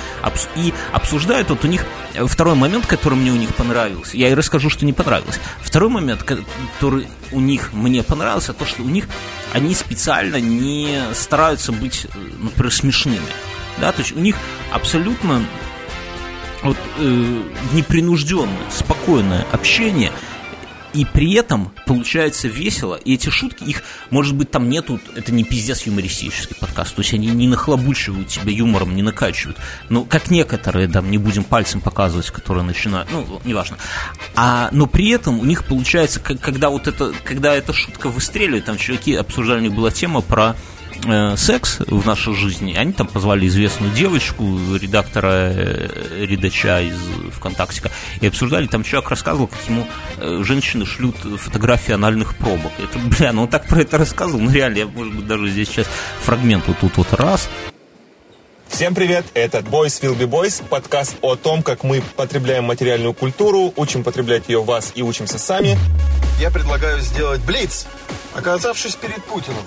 и обсуждают вот у них второй момент, который мне у них понравился. Я и расскажу, что не понравилось. Второй момент, который у них мне понравился, то, что у них они специально не стараются быть, например, смешными. Да, то есть у них абсолютно вот, э, непринужденное, спокойное общение – и при этом получается весело, и эти шутки, их, может быть, там нету, это не пиздец юмористический подкаст, то есть они не нахлобучивают тебя юмором, не накачивают, но как некоторые, да, не будем пальцем показывать, которые начинают, ну, неважно, а, но при этом у них получается, когда вот это, когда эта шутка выстреливает, там чуваки обсуждали, у них была тема про секс в нашей жизни. Они там позвали известную девочку, редактора э, редача из ВКонтакте, и обсуждали, там человек рассказывал, как ему э, женщины шлют фотографии анальных пробок. Это, бля, ну он так про это рассказывал, ну реально, я, может быть, даже здесь сейчас фрагмент вот тут вот раз, Всем привет, это Boys Will Be Boys, подкаст о том, как мы потребляем материальную культуру, учим потреблять ее вас и учимся сами. Я предлагаю сделать блиц, оказавшись перед Путиным.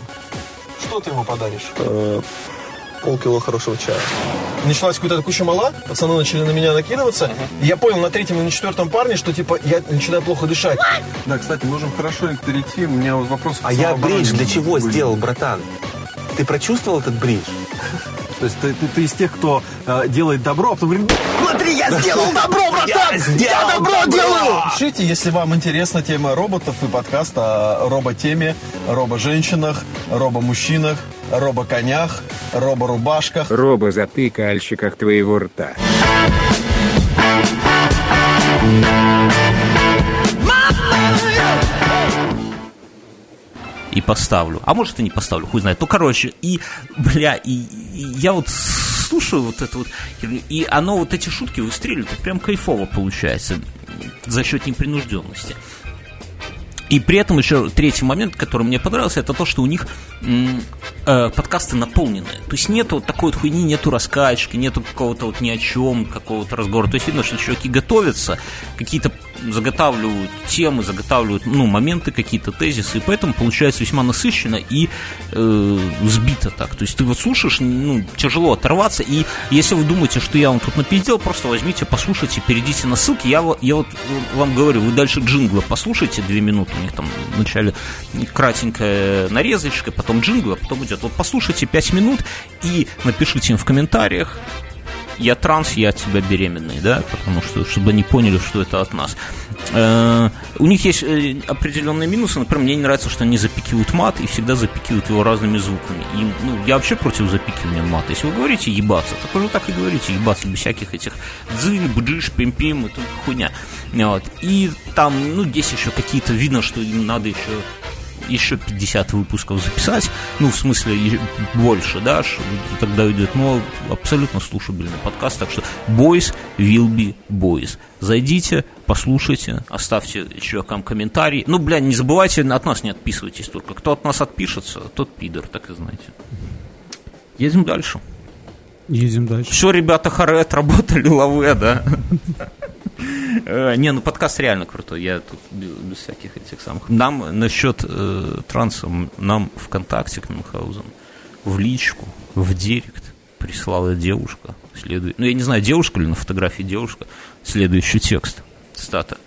Что ты ему подаришь? Э, полкило хорошего чая. Началась какая-то куча мала, пацаны начали на меня накидываться. Uh-huh. я понял на третьем и на четвертом парне, что типа я начинаю плохо дышать. Да, кстати, можем хорошо перейти. У меня вот вопрос. А я бридж для чего сделал, братан? Ты прочувствовал этот бридж? То есть ты, ты, ты из тех, кто э, делает добро, а потом говорит, смотри, я сделал добро, братан! Я, я добро, добро делаю! Пишите, если вам интересна тема роботов и подкаста о роботеме, робо-женщинах, робо-мужчинах, робо-конях, робо-рубашках. Робо-затыкальщиках твоего рта. И поставлю. А может и не поставлю, хуй знает. Ну, короче, и, бля, и, и я вот слушаю вот это вот, и оно, вот эти шутки выстреливают, прям кайфово получается за счет непринужденности. И при этом еще третий момент, который мне понравился, это то, что у них э, подкасты наполнены. То есть нету вот такой вот хуйни, нету раскачки, нету какого-то вот ни о чем, какого-то разговора. То есть видно, что чуваки готовятся, какие-то заготавливают темы, заготавливают ну, моменты, какие-то тезисы, и поэтому получается весьма насыщенно и э, сбито так. То есть ты вот слушаешь, ну, тяжело оторваться, и если вы думаете, что я вам тут напиздел, просто возьмите, послушайте, перейдите на ссылки. Я, я вот вам говорю, вы дальше джингла послушайте две минуты, у них там вначале кратенькая нарезочка, потом джингл, а потом идет. Вот послушайте пять минут и напишите им в комментариях, я транс, я от тебя беременный, да, потому что, чтобы они поняли, что это от нас. Э, у них есть э, определенные минусы, например, мне не нравится, что они запикивают мат и всегда запикивают его разными звуками. И, ну, я вообще против запикивания мата. Если вы говорите ебаться, так уже так и говорите ебаться, без всяких этих дзынь, бджиш, пим-пим, это хуйня. Вот. И там, ну, здесь еще какие-то, видно, что им надо еще еще 50 выпусков записать, ну, в смысле, больше, да, тогда идет, но абсолютно слушабельный подкаст, так что boys will be boys. Зайдите, послушайте, оставьте чувакам комментарий. Ну, бля, не забывайте, от нас не отписывайтесь только. Кто от нас отпишется, тот пидор, так и знаете. Едем дальше. Едем дальше. Все, ребята, харе отработали лаве, да? Э, не, ну подкаст реально крутой, я тут без всяких этих самых. Нам насчет э, транса, нам ВКонтакте к Мюнхгаузен в личку, в директ прислала девушка, следует, ну я не знаю, девушка или на фотографии девушка, следующий текст, цитата.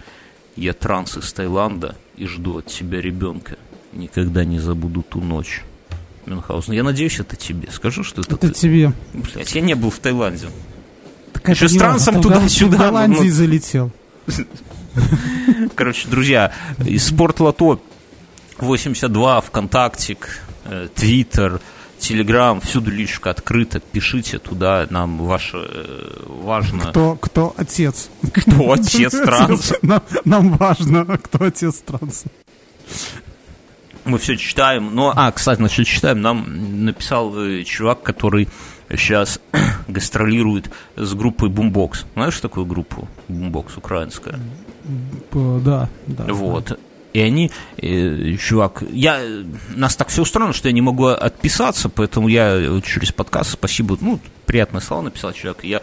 «Я транс из Таиланда и жду от тебя ребенка. Никогда не забуду ту ночь». Мюнхгаузен, я надеюсь, это тебе. Скажу, что это... Это ты. тебе. Блять, я не был в Таиланде. Так Еще с трансом туда-сюда. В Голландии ну, залетел. Короче, друзья, из Спортлото 82, ВКонтактик, э, Твиттер, Телеграм, всюду личка открыта, пишите туда, нам ваше э, важно. Кто, кто отец? Кто отец транса? Нам, нам важно, кто отец транса. Мы все читаем. Но, а, кстати, насчет читаем, нам написал э, чувак, который сейчас гастролирует с группой Boombox. Знаешь такую группу? Boombox украинская. Да, да. Вот. Да. И они, э, чувак, я, нас так все устроено, что я не могу отписаться, поэтому я через подкаст, спасибо, ну, приятное слово написал человек, я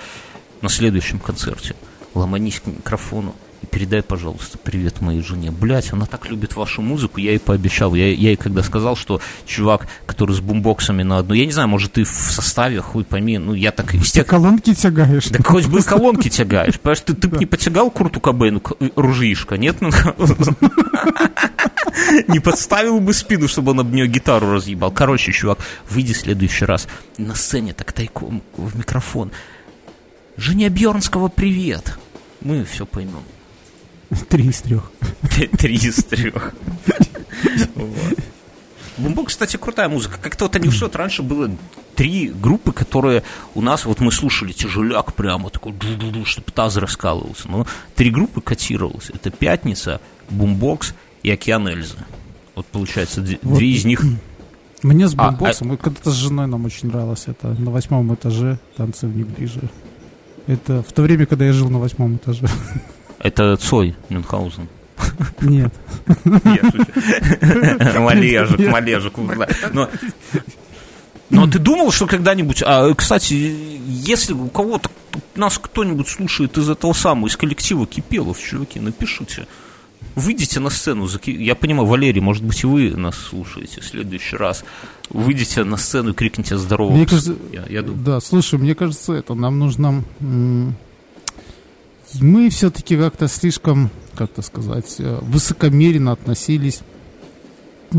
на следующем концерте ломанись к микрофону, передай, пожалуйста, привет моей жене. Блять, она так любит вашу музыку, я ей пообещал. Я, я ей когда сказал, что чувак, который с бумбоксами на одну, я не знаю, может, ты в составе, хуй пойми, ну, я так... Из тех... колонки тягаешь. Да хоть бы колонки тягаешь. Понимаешь, ты, ты бы не потягал Курту Кобейну ружишка, нет? Ну, Не подставил бы спину, чтобы он об нее гитару разъебал. Короче, чувак, выйди в следующий раз на сцене так тайком в микрофон. Женя Бьернского привет. Мы все поймем. Три из трех. Три из трех. Вот. Бумбок, кстати, крутая музыка. Как-то вот они все раньше было три группы, которые у нас, вот мы слушали тяжеляк прямо такой, ду-ду-ду, чтобы таз раскалывался. Но три группы котировалось. Это «Пятница», «Бумбокс» и «Океан Эльзы». Вот получается, две, Вот. из них... Мне с А, бумбоксом, мы когда-то с женой нам очень нравилось это. На восьмом этаже танцы в неглиже. Это в то время, когда я жил на восьмом этаже. Это Цой Мюнхгаузен. Нет. Малежик, малежик. Но, но ты думал, что когда-нибудь... А, кстати, если у кого-то, нас кто-нибудь слушает из этого самого, из коллектива Кипелов, чуваки, напишите. Выйдите на сцену. Я понимаю, Валерий, может быть, и вы нас слушаете в следующий раз. Выйдите на сцену и крикните «Здорово!» Мне кажется, Я, я думаю. Да, слушай, мне кажется, это нам нужно... м, Мы все-таки как-то слишком, как то сказать, э, высокомеренно относились к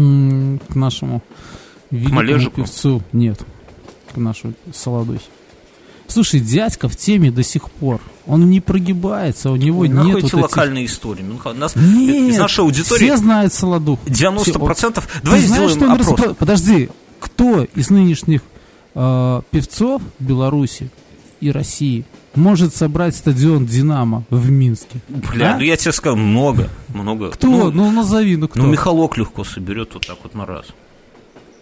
нашему великому Малежику? певцу. Нет, к нашему Солодухе. Слушай, дядька в теме до сих пор. Он не прогибается, у него Ой, нет вот эти этих- локальные истории. Мюнхгаузен. Нас, Нет, из нашей аудитории все знают Солодуху. 90%... Ты Давай знаешь, сделаем опрос. распро- Подожди, кто из нынешних э, певцов Беларуси и России может собрать стадион Динамо в Минске? Бля, А? ну я тебе сказал, много, много. Кто? Ну, Ну, назови, ну кто? ну, Михалок легко соберет вот так вот на раз.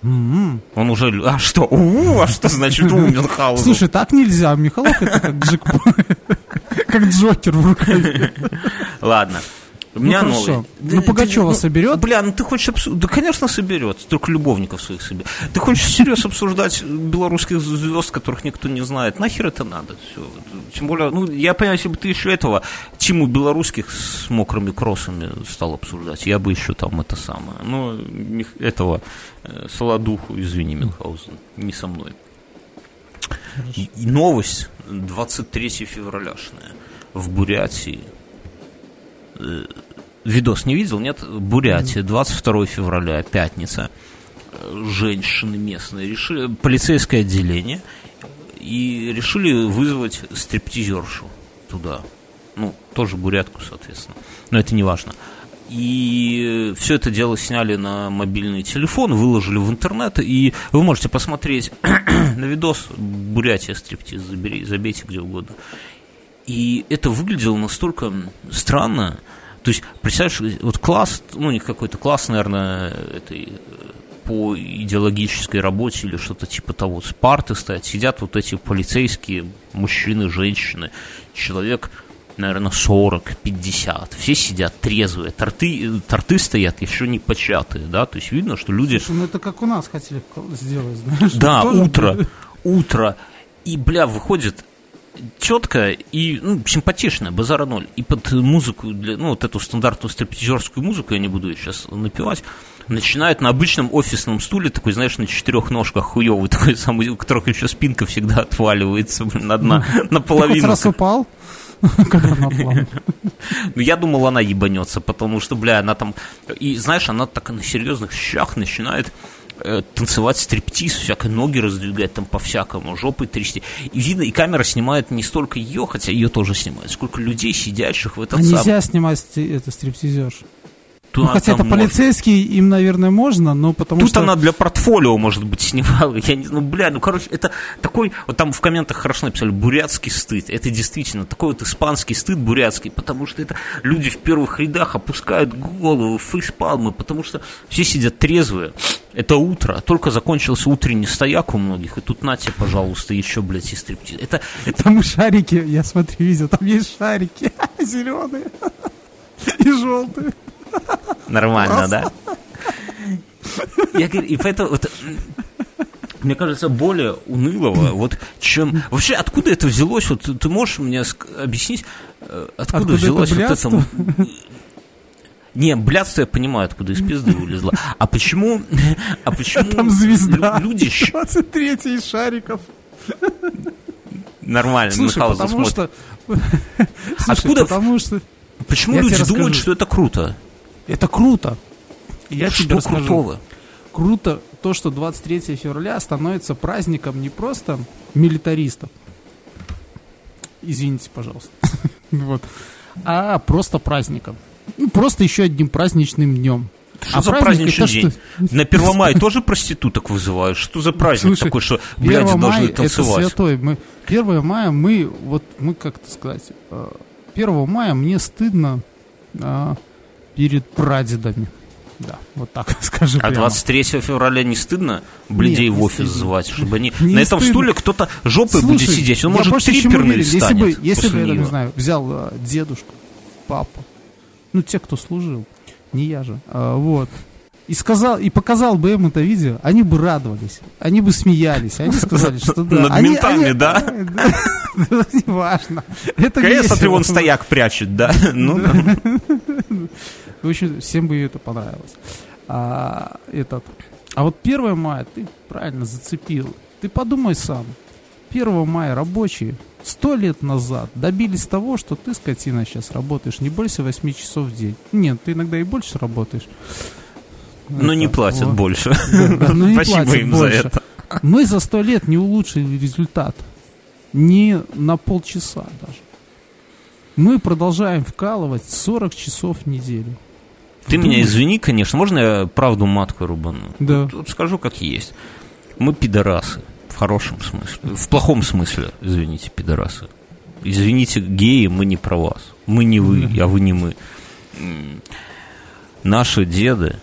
М-м. Он уже... А что? У, а что значит у Мюнхгаузен? Слушай, так нельзя. Михалок это как Джек как Джокер в рукаве. Ладно. У меня хорошо. новый. Ну, Пугачева ты- соберет? Бля, ну ты хочешь обсудить? Да, конечно, соберет. Только любовников своих соберет. Ты хочешь всерьез обсуждать белорусских звезд, которых никто не знает? Нахер это надо? Все. Тем более, ну, я понимаю, если бы ты еще этого тиму белорусских с мокрыми кроссами стал обсуждать, я бы еще там это самое. Но Мих- этого э, Солодуху, извини, Мюнхгаузен, не со мной. И- и новость 23 февраляшная в Бурятии. Видос не видел, нет? Бурятия, 22 февраля, пятница. Женщины местные решили, полицейское отделение, и решили вызвать стриптизершу туда. Ну, тоже бурятку, соответственно. Но это не важно. И все это дело сняли на мобильный телефон, выложили в интернет, и вы можете посмотреть на видос Бурятия стриптиз, забери, забейте где угодно. И это выглядело настолько странно. То есть, представляешь, вот класс, ну, не какой-то класс, наверное, этой э, по идеологической работе или что-то типа того. С парты стоят, сидят вот эти полицейские мужчины, женщины, человек, наверное, 40-50. Все сидят трезвые, торты, торты стоят еще не початые, да, то есть видно, что люди... Слушай, ну это как у нас хотели сделать, знаешь. Да, утро, утро. И, бля, выходит четко и ну, симпатично, базара ноль. И под музыку, для, ну, вот эту стандартную стриптизерскую музыку, я не буду ее сейчас напевать, начинает на обычном офисном стуле, такой, знаешь, на четырех ножках хуевый, такой самый, у которых еще спинка всегда отваливается, блин, одна Ты хоть наполовину. раз упал? Ну, я думал, она ебанется, потому что, бля, она там... И, знаешь, она так на серьезных щах начинает э, танцевать стриптиз, всякие ноги раздвигать там по-всякому, жопой трясти. И видно, и камера снимает не столько ее, хотя ее тоже снимает, сколько людей, сидящих в этот А сам... нельзя снимать это стриптизерш. Тут Ну, она хотя это может. полицейский, им, наверное, можно, но потому Тут что... она для портфолио, может быть, снимала. Я не ну, бля, ну, короче, это такой, вот там в комментах хорошо написали, бурятский стыд. Это действительно такой вот испанский стыд бурятский, потому что это люди в первых рядах опускают голову, фейспалмы, потому что все сидят трезвые. Это утро, только закончился утренний стояк у многих, и тут на тебе, пожалуйста, еще, блядь, и стриптиз. Это, это Там шарики, я смотрю, видел, там есть шарики зеленые и желтые. Нормально, да? Я говорю, и поэтому вот, мне кажется, более унылого, вот чем... Вообще, откуда это взялось? Вот ты можешь мне объяснить, э, откуда, Откуда это взялось вот это... Не, блядство я понимаю, откуда из пизды вылезло. А почему... А почему Там звезда. лю- люди... щ- 23 из шариков. Нормально, Слушай, Михаил потому смотрит. что... Слушай, Откуда- Потому что... Почему я люди думают, расскажу. что это круто? Это круто. Я Что тебе расскажу. крутого? Круто то, что 23 февраля становится праздником не просто милитаристов. Извините, пожалуйста. Вот. А просто праздником. Ну, просто еще одним праздничным днем. Что А за праздник праздничный день? что? На Первомай тоже проституток вызывают? Что за праздник Слушай, такой, что бляди 1 должны мая это танцевать? святой. Мы, 1 мая мы, вот мы как-то сказать, э, 1 мая мне стыдно а, перед прадедами. Да, вот так скажем. А 23 февраля не стыдно бледей Нет, в офис стыдно. звать, чтобы они... Не На этом стыдно. стуле кто-то жопой будет Слушай, сидеть, он может триперный если бы, если бы, я там, не знаю, взял э, дедушку, папу, ну, те, кто служил, не я же, а, вот, и сказал, и показал бы им это видео, они бы радовались, они бы смеялись, они сказали, что да. Над они- ментами, они- да? Да, Неважно. Это Конечно, смотри, вон стояк прячет, да? Ну, В общем, всем бы это понравилось. А, этот. а вот 1 мая ты правильно зацепил. Ты подумай сам. 1 мая рабочие сто лет назад добились того, что ты, скотина, сейчас работаешь не больше 8 часов в день. Нет, ты иногда и больше работаешь. ну не Это, платят вот. больше. Да, ну не Спасибо платят им за больше. это. Мы за сто лет не улучшили результат. Ни на полчаса даже. Мы продолжаем вкалывать 40 часов в неделю. Ты меня извини, конечно, можно я правду матку рубану? Да. Вот, вот скажу, как есть. Мы пидорасы. В хорошем смысле. В плохом смысле, извините, пидорасы. Извините, геи, мы не про вас. Мы не вы, а вы не мы. Наши деды,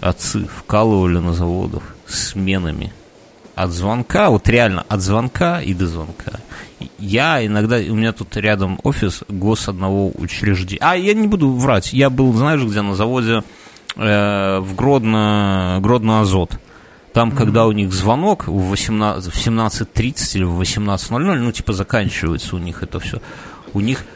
отцы вкалывали на заводах сменами. От звонка, вот реально, от звонка и до звонка. Я иногда, у меня тут рядом офис гос одного учреждения. А, я не буду врать, я был, знаешь, где на заводе э, в Гродно, Гродно Азот. Там, когда у них звонок в, 18, в 17.30 или в 18.00, ну, типа, заканчивается у них это все, у них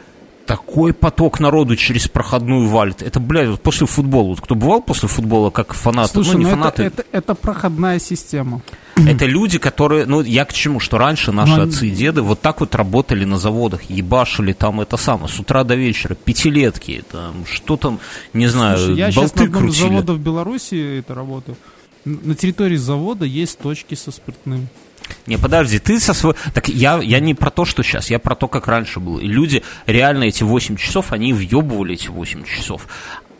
такой поток народу через проходную валит. Это, блядь, вот после футбола. Вот кто бывал после футбола, как фанаты? Слушай, ну, не ну это, фанаты. это, это проходная система. Это люди, которые, ну, я к чему, что раньше наши Ну, отцы и деды вот так вот работали на заводах, ебашили там это самое, с утра до вечера, пятилетки, там, что там, не знаю, Слушай, я сейчас на болты одном крутили. заводов в Беларуси это работаю. На территории завода есть точки со спиртным. Не, подожди, ты со своей... Так я, я не про то, что сейчас, я про то, как раньше было. И люди реально эти 8 часов, они въебывали эти 8 часов.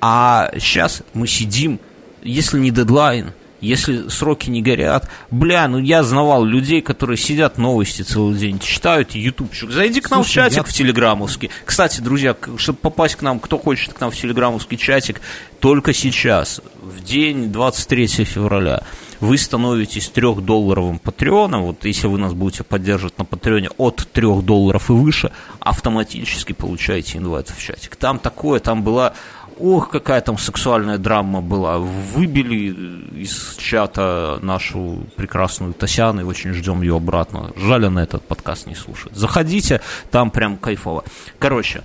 А сейчас мы сидим, если не дедлайн, если сроки не горят, бля, ну я знавал людей, которые сидят новости целый день, читают ютубчик. Зайди к нам в Слушай, чатик я- в телеграммовский. Кстати, друзья, чтобы попасть к нам, кто хочет к нам в телеграммовский чатик, только сейчас, в день 23 февраля, вы становитесь трехдолларовым патреоном, вот если вы нас будете поддерживать на патреоне от 3 долларов и выше, автоматически получаете инвайт в чатик. Там такое, там была Ох, какая там сексуальная драма была. Выбили из чата нашу прекрасную Тасяну и очень ждем ее обратно. Жаль, она этот подкаст не слушает. Заходите, там прям кайфово. Короче,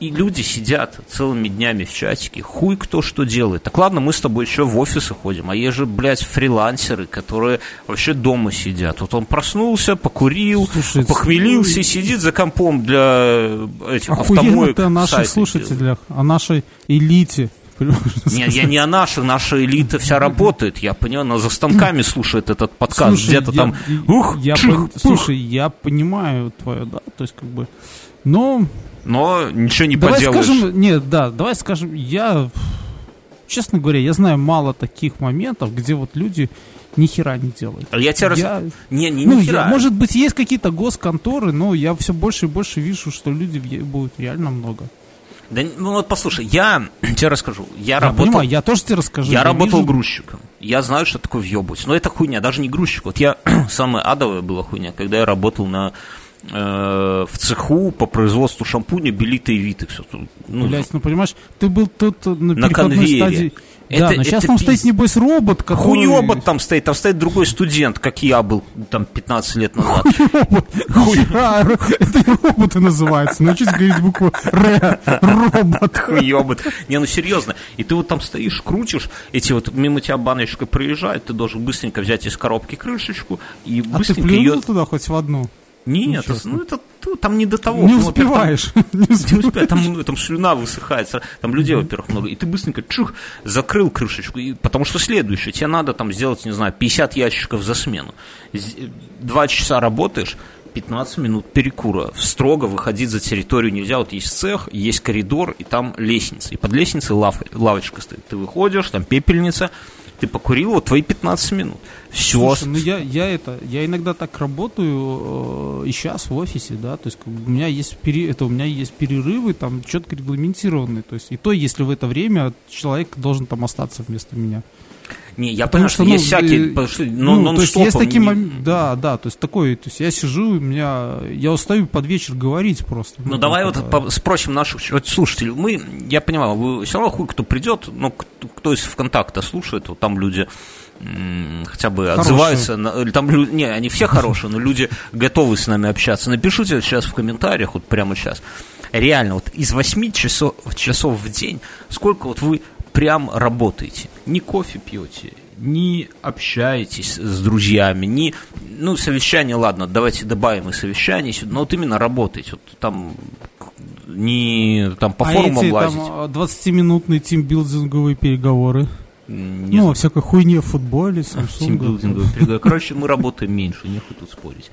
и люди сидят целыми днями в чатике, хуй кто что делает. Так ладно, мы с тобой еще в офисы ходим, а есть же, блядь, фрилансеры, которые вообще дома сидят. Вот он проснулся, покурил, Слушай, похмелился и сидит за компом для э, этих автомоек. о наших сайты делает. слушателях, о нашей элите. Нет, я не о наших, наша элита вся работает, я понимаю, она за станками слушает этот подкаст, где-то там, ух, я чих, пон-. Слушай, я понимаю твое, да, то есть как бы... Но но ничего не давай поделаешь. скажем, нет, да, давай скажем, я, честно говоря, я знаю мало таких моментов, где вот люди ни хера не делают. Я тебе раз- Я- Не, не, ну, ни я- может быть, есть какие-то госконторы, но я все больше и больше вижу, что люди будет реально много. Да, ну вот послушай, я тебе расскажу. Я, Я работал, понимаю, я тоже тебе расскажу. я работал вижу- грузчиком. Я знаю, что такое въебывать. Но это хуйня, даже не грузчик. Вот я, самая адовая была хуйня, когда я работал на в цеху по производству шампуня, белита и виты. Все, ну, Блядь, ну понимаешь, ты был тут на, На конвейере. стадии. Это- да, но сейчас это там стоит, пиз- небось, робот, который... Хуёбот там стоит, там стоит другой студент, как я был там 15 лет назад. Робот. Нихера, Это роботы называются. Научись говорить букву Р. Робот. Хуёбот. Не, ну серьезно. И ты вот там стоишь, крутишь, эти вот мимо тебя баночка проезжает, ты должен быстренько взять из коробки крышечку и А ты быстренько плюнул ее... туда хоть в одну? Нет, это- ну это Ну, там не до того. Не Ну, во-первых, там- успеваешь. Не не успеваешь. там, ну, там слюна высыхает, сра- там людей, во-первых, много, и ты быстренько чух, закрыл крышечку, и, потому что следующее, тебе надо там сделать, не знаю, 50 ящиков за смену. Два часа работаешь, 15 минут перекура. Строго выходить за территорию нельзя. Вот есть цех, есть коридор, и там лестница. И под лестницей лав- лавочка стоит. Ты выходишь, там пепельница, ты покурил, вот твои 15 минут. Все. Слушай, ну я, я это, я иногда так работаю э, и сейчас в офисе, да, то есть как у меня есть пере, это у меня есть перерывы там четко регламентированные, то есть и то, если в это время человек должен там остаться вместо меня. Не, я Потому понимаю, что, что, ну, есть всякие, э, ну, ну, то есть есть такие моменты, да, да, то есть такой, то есть я сижу, у меня, я устаю под вечер говорить просто. Ну, давай как вот по- спросим наших слушателей. Мы, я понимаю, вы все равно хуй кто придет, но кто, кто из ВКонтакта слушает, вот там люди хотя бы Хорошие. отзываются. на- там, не, они все хорошие, но люди готовы с нами общаться. Напишите сейчас в комментариях, вот прямо сейчас. Реально, вот из 8 часов, часов в день, сколько вот вы прям работаете? Не кофе пьете, не общаетесь с друзьями, не, ну, совещание, ладно, давайте добавим и совещание сюда, но вот именно работаете, вот там не там по а форумам эти лазить. там а, 20-минутные тимбилдинговые переговоры, Не ну, знаю. всякой хуйне в футболе, Samsung. Короче, мы работаем меньше, нехуй тут спорить.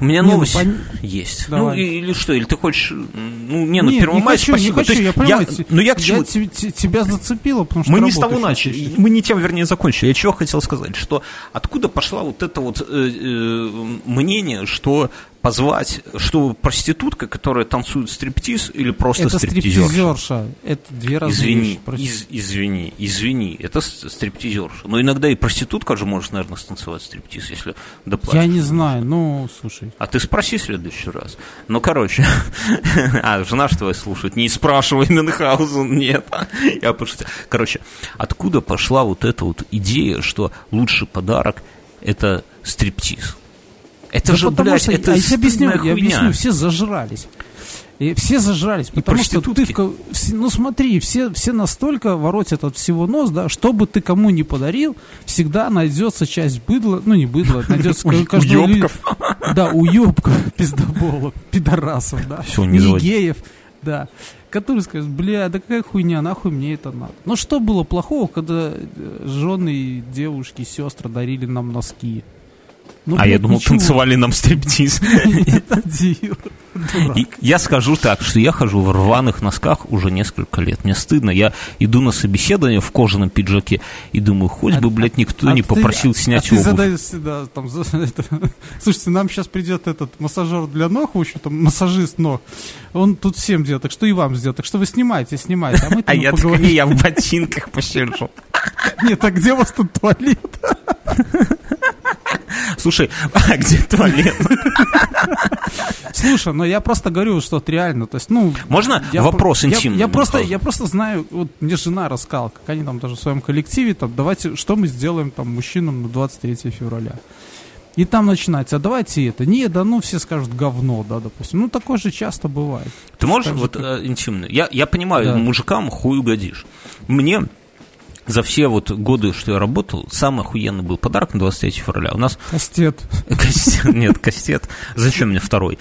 У меня Не, ну, новость пон- есть. Давай. Ну, или что, или ты хочешь... Ну, не, ну, Нет, Первомай, не хочу, спасибо. не хочу, есть я понимаю. те- ну, я к чему? те- тебя зацепило, потому что Мы не с того начали, мы не тем, вернее, закончили. Я чего хотел сказать, что откуда пошла вот это вот э, э, мнение, что позвать, что проститутка, которая танцует стриптиз или просто Это стриптизерша? стриптизерша. Это две разные Извини, вещи. Прости. из- извини, извини, это стриптизерша. Но иногда и проститутка же может, наверное, станцевать стриптиз, если доплатишь. Я не знаю, ну, слушай. А ты спроси в следующий раз. Ну, короче, а, жена ж твоя слушает, не спрашивай Мюнхгаузен, нет. Я пошутил. Короче, откуда пошла вот эта вот идея, что лучший подарок – это стриптиз? Это Да же, потому блядь, что- это а я объясню, стыдная я хуйня. объясню, все зажрались. И все зажрались, потому что ты, в ну смотри, все, все настолько воротят от всего нос, да, что бы ты кому ни подарил, всегда найдется часть быдла, ну не быдла, найдется У- ка- каждого лю- уёбков. Да, уебков, пиздоболов, пидорасов, да, не геев, да, которые скажут, бля, да какая хуйня, нахуй мне это надо. Ну что было плохого, когда э, жены, девушки, сестры дарили нам носки? Ну, А я блядь, думал, ничего. танцевали нам стриптиз. И я скажу так, что я хожу в рваных носках уже несколько лет. Мне стыдно. Я иду на собеседование в кожаном пиджаке и думаю, хоть бы, блядь, никто А не попросил а снять обувь. слушайте, нам сейчас придет этот массажер для ног, в общем, там, массажист ног. Он тут всем делает, так что и вам сделает. Так что вы снимайте, снимайте. А А я я в ботинках посижу. Нет, а где у вас тут туалет? Слушай, а где туалет? Слушай, ну я просто говорю, что это реально, то есть, ну... Можно я вопрос про- я- интимный? Я, просто, я просто знаю, вот мне жена рассказала, как они там даже в своем коллективе, там, давайте, что мы сделаем там мужчинам на 23 февраля. И там начинается, а давайте это. Не, да ну все скажут говно, да, допустим. Ну такое же часто бывает. Ты можешь Так вот как- э, интимно? Я, я понимаю, Да. мужикам хуй угодишь. Мне за все вот годы, что я работал, самый охуенный был подарок на 23 февраля. У нас Кастет. Нет, кастет. Зачем мне второй?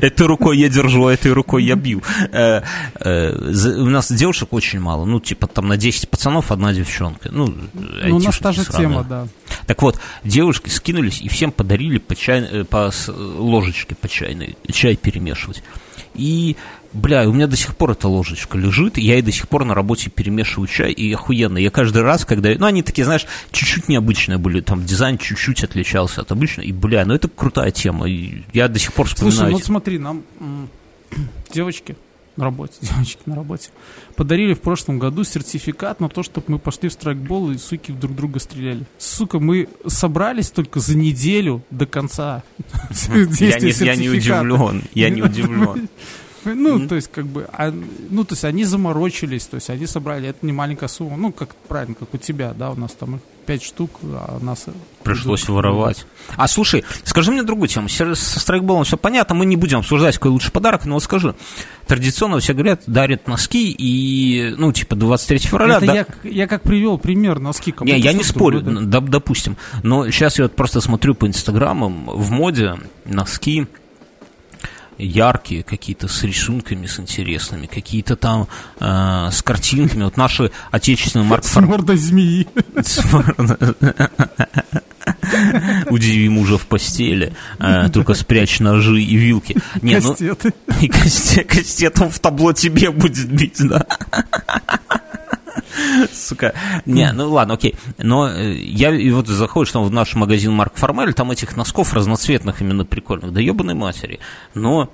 Этой рукой я держу, а этой рукой я бью. Э, э, У нас девушек очень мало. Ну, типа, там на 10 пацанов одна девчонка. Ну, Ну, у нас та же тема, да. Так вот, девушки скинулись и всем подарили по, чай, э, по ложечке по чайной, чай перемешивать. И, бля, у меня до сих пор эта ложечка лежит, и я ей до сих пор на работе перемешиваю чай, и охуенно. Я каждый раз, когда... Ну, они такие, знаешь, чуть-чуть необычные были, там дизайн чуть-чуть отличался от обычного, и, бля, ну это крутая тема, и я до сих пор вспоминаю. Слушай, ну вот смотри, нам девочки на работе, девочки на работе, подарили в прошлом году сертификат на то, чтобы мы пошли в страйкбол и, суки, друг друга стреляли. Сука, мы собрались только за неделю до конца я, не, удивлен, я не удивлен. Ну, то есть, как бы, а, ну, то есть, они заморочились, то есть, они собрали, это не маленькая сумма, ну, как правильно, как у тебя, да, у нас там их пять штук, а у нас... Пришлось идут- воровать. А слушай, скажи мне другую тему. Со страйкболом все понятно, мы не будем обсуждать, какой лучший подарок, но вот скажи, традиционно все говорят, дарят носки и, ну, типа 23 февраля. Это да- я, я как привел пример носки. Не, я не спорю, другое, да. д- допустим. Но сейчас я вот просто смотрю по инстаграмам, в моде носки яркие, какие-то с рисунками, с интересными, какие-то там э, с картинками. Вот наши отечественные Марк С мордой змеи. Удиви мужа в постели, э, только спрячь ножи и вилки. Не, ну, Кастеты. и косте, кастетом в табло тебе будет бить, да. Сука. Не, ну ладно, окей. Но э, я вот заходишь там в наш магазин Марк Формель, там этих носков разноцветных именно прикольных, да ебаной матери. Но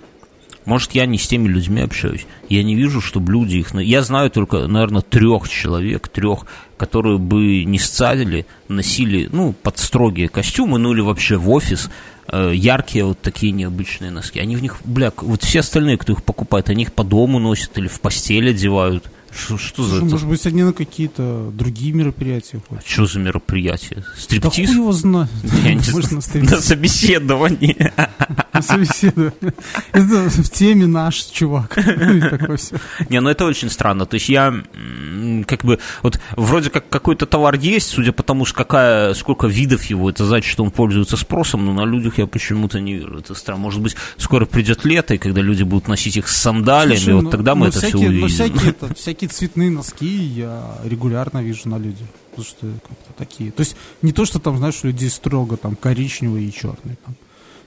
может, я не с теми людьми общаюсь. Я не вижу, чтобы люди их... Я знаю только, наверное, трех человек, трех, которые бы не сцадили, носили, ну, под строгие костюмы, ну, или вообще в офис, э, яркие вот такие необычные носки. Они в них, бля, вот все остальные, кто их покупает, они их по дому носят или в постель одевают. Что, что за Слушай, это? может быть, они на какие-то другие мероприятия ходят. Что за мероприятие? Да Стриптиз? хуй его знает. На собеседование. На собеседование. Это в теме наш чувак. Ну. Не, ну это очень странно. То есть я как бы вот вроде как какой-то товар есть, судя по тому, какая, сколько видов его, это значит, что он пользуется спросом, но на людях я почему-то не вижу. Это странно. Может быть, скоро придет лето, и когда люди будут носить их с сандалиями, вот ну- тогда мы ну это все увидим. всякие, всякие цветные носки я регулярно вижу на людях. Потому что как-то такие. То есть не то, что там, знаешь, у людей строго там коричневые и черные. Там.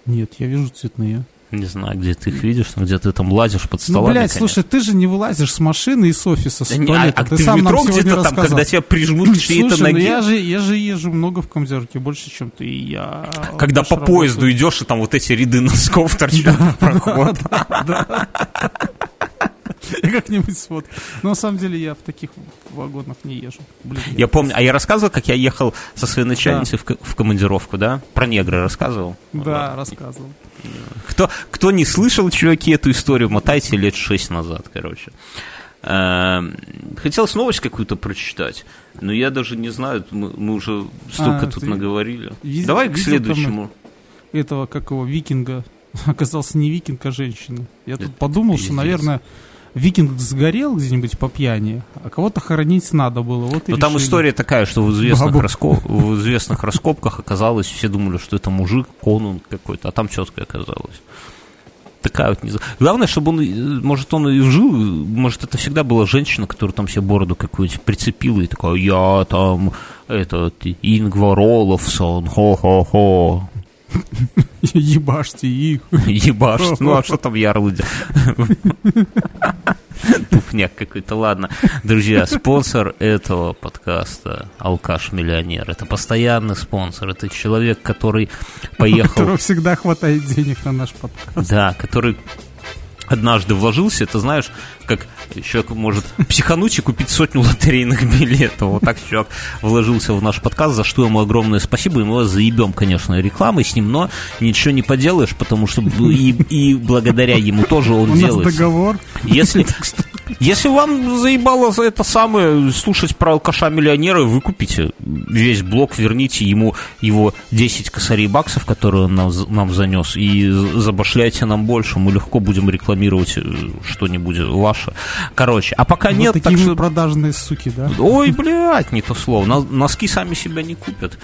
Нет, я вижу цветные. Не знаю, где ты их видишь, но где ты там лазишь под Ну, столами. блядь, конечно. слушай, ты же не вылазишь с машины и с офиса, с Да не, туалета. а, а ты ты в сам нам метро где-то там, когда тебя прижмут к чьей-то Слушай, ну я же, я же езжу много в Комзерке, больше, чем ты. и Я Когда по поезду работаю. идешь, и там вот эти ряды носков торчат в проход. Я как-нибудь вот. Но на самом деле я в таких вагонах не езжу. Блин, Я помню, а я рассказывал, как я ехал со своей начальницей в, ко- в командировку, да? Про негра рассказывал. Да, рассказывал. Кто, кто не слышал, чуваки, эту историю, мотайте лет шесть назад, короче. Эм, Хотелось новость какую-то прочитать, но я даже не знаю, мы, мы уже столько А, тут наговорили. видел- Давай к следующему. Этого, как его, викинга, оказался не викинг, а женщина. Я тут подумал, что, наверное, викинг сгорел где-нибудь по пьяни, а кого-то хоронить надо было. Вот и Но там решили. история такая, что в известных, Бабу. раско- в известных раскопках оказалось, все думали, что это мужик, конун какой-то, а там четко оказалось. Такая вот не знаю. Главное, чтобы он, э, может, он и жил, может, это всегда была женщина, которая там себе бороду какую-нибудь прицепила и такая, я там, этот, Ингвар Олафсон, хо-хо-хо, Ебашьте их. ебаш, ну а что там ярлы? Пухняк какой-то, ладно. Друзья, спонсор этого подкаста Алкаш-миллионер. Это постоянный спонсор. Это человек, который У поехал которого всегда хватает денег на наш подкаст. да, который однажды вложился, это знаешь, как человек может психануть и купить сотню лотерейных билетов. Вот так чувак вложился в наш подкаст, за что ему огромное спасибо. И мы вас заебем, конечно, рекламой с ним, но ничего не поделаешь, потому что и, и благодаря ему тоже он У нас делается. договор. Если, если вам заебало за это самое слушать про алкаша-миллионера, вы купите весь блок, верните ему его 10 косарей баксов, которые он нам, нам занес, и забашляйте нам больше, мы легко будем рекламировать э, что-нибудь ваше. Короче, а пока Вот нет, такие так что... продажные суки, да? Ой, блядь, не то слово. Носки сами себя не купят.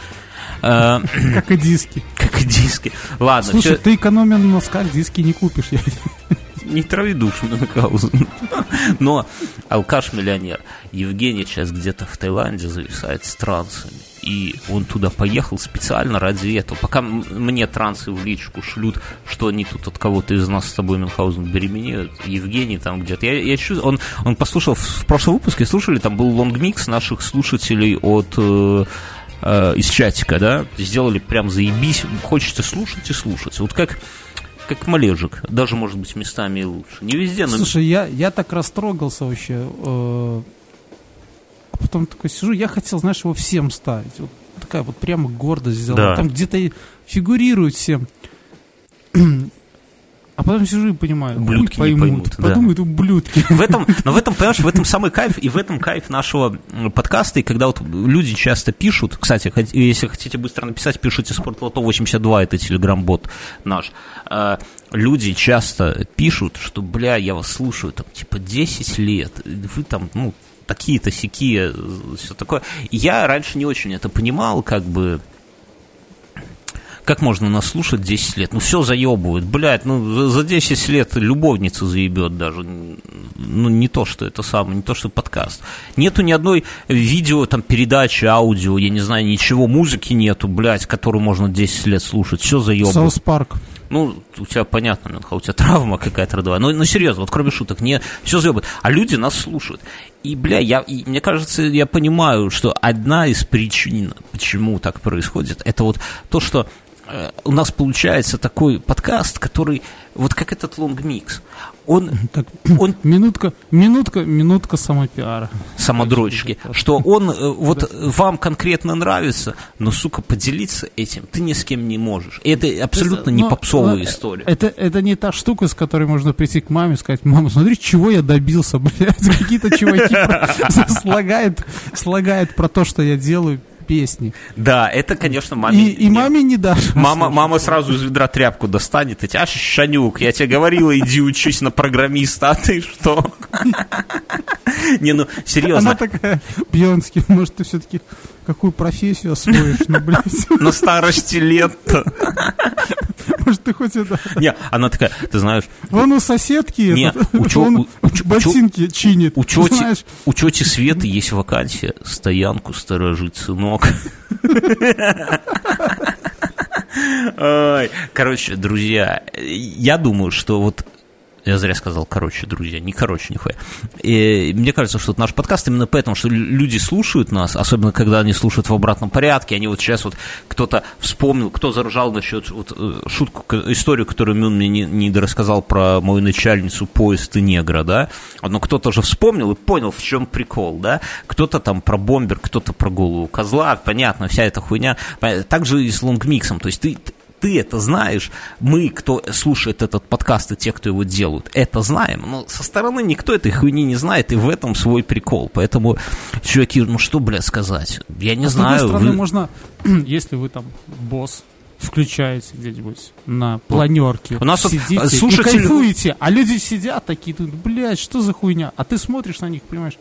Э, Как и диски. Как и диски. Ладно, Слушай, ты экономия на носках, диски не купишь. Не трави душу Мюнхгаузен. Но алкаш-миллионер Евгений сейчас где-то в Таиланде зависает с трансами. И он туда поехал специально ради этого. Пока мне трансы в личку шлют, что они тут от кого-то из нас с тобой, Мюнхгаузен, беременеют. Евгений там где-то. Я, я чувствую, он, он послушал в прошлом выпуске, слушали, там был long mix наших слушателей от... э, э, из чатика, да, сделали прям заебись, хочется слушать и слушать. Вот как, как малежик, даже, может быть, местами и лучше. Не везде, но... Слушай, я, я так растрогался вообще. э, а потом такой сижу, я хотел, знаешь, его всем ставить. Вот такая вот прямо гордость взяла. Да. Там где-то фигурирует всем. Потом сижу и понимаю, Ублюдки не поймут. поймут, да. Подумают, ублюдки. В этом, но в этом, понимаешь, в этом самый кайф, и в этом кайф нашего подкаста, и когда вот люди часто пишут, кстати, если хотите быстро написать, пишите спортлото 82, это телеграм-бот наш, А, люди часто пишут, что, бля, я вас слушаю, там, типа, 10 лет, вы там, ну, такие-то сякие, все такое. Я раньше не очень это понимал, как бы, как можно нас слушать 10 лет? Ну, все заебывают, блядь, ну, за- за 10 лет любовница заебет даже. Ну, не то, что это самое, не то, что подкаст. Нету ни одной видео, там, передачи, аудио, я не знаю, ничего, музыки нету, блядь, которую можно 10 лет слушать. Все заебывает. South Park. Ну, у тебя понятно, Мюнха, у тебя травма какая-то родовая. Но, ну, серьезно, вот кроме шуток, не все заебывает. А люди нас слушают. И, бля, я, и, мне кажется, я понимаю, что одна из причин, почему так происходит, это вот то, что у нас получается такой подкаст, который, вот как этот long mix, он, Так, он минутка, минутка, минутка самопиара. самодрочки, что он э, вот э, вам конкретно нравится, но, сука, поделиться этим ты ни с кем не можешь. И это абсолютно не Но, попсовая э, история. Это, это не та штука, с которой можно прийти к маме и сказать, мама, смотри, чего я добился, блядь. Какие-то чуваки слагают, слагают про то, что я делаю песни. Да, это, конечно, И, маме... и не- маме не дашь. Мама, мама сразу из ведра тряпку достанет и тебя, «А, Шанюк, я тебе говорила, иди учись на программиста, а ты что? Не, ну, Она серьезно, такая, Бьонский, может, ты все-таки какую профессию освоишь, ну, блядь. на старости лет Может, ты хоть это... Не, она такая, ты знаешь, Вон у соседки Не, этот, он ботинки чинит. у тети, Знаешь, у тети Светы есть вакансия, стоянку сторожит сынок. Короче, друзья, я думаю, что вот я зря сказал, короче, друзья, не короче, нихуя. И мне кажется, что наш подкаст именно поэтому, что люди слушают нас, особенно когда они слушают в обратном порядке, они вот сейчас вот кто-то вспомнил, кто заржал насчет вот, э, шутку, историю, которую Мюн мне не, не рассказал про мою начальницу поезд и негра, да, но кто-то же вспомнил и понял, в чем прикол, да, кто-то там про бомбер, кто-то про голову козла, понятно, вся эта хуйня, Понятно. так же и с лонгмиксом, то есть ты, ты это знаешь, мы, кто слушает этот подкаст, и те, кто его делают, это знаем, но со стороны никто этой хуйни не знает, и в этом свой прикол. Поэтому, чуваки, ну что, блядь, сказать? Я не А с другой знаю. стороны, вы- можно, если вы там босс, включаете где-нибудь на планерке, У нас вот, сидите э, слушатели- и кайфуете, а люди сидят такие, думают, блядь, что за хуйня? А ты смотришь на них, понимаешь,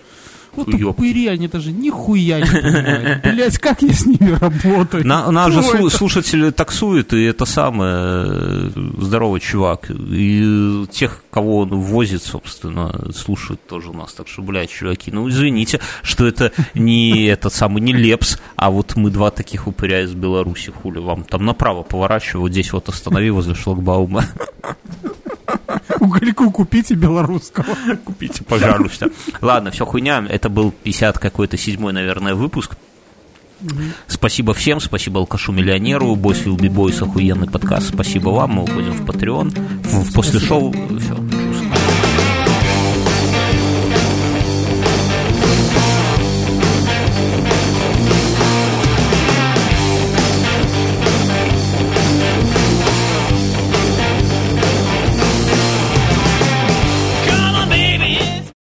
вот Ёпта. тупыри, они даже нихуя не понимают. Блядь, как я с ними работаю? На, нас же слу- слушатели таксуют, и это самое э, здоровый чувак. И тех, кого он возит, собственно, слушают тоже у нас. Так что, блядь, чуваки, ну извините, что это не этот самый, не Лепс, а вот мы два таких упыря из Беларуси, хули вам. Там направо поворачивай, вот здесь вот останови возле шлагбаума. Угольку купите белорусского. Купите, пожалуйста. Ладно, все хуйня. Это был 50 какой-то седьмой, наверное, выпуск. Спасибо всем, спасибо алкашу-миллионеру, Бойс Will Be Boys, охуенный подкаст. Спасибо вам, мы уходим в Patreon. В после шоу все.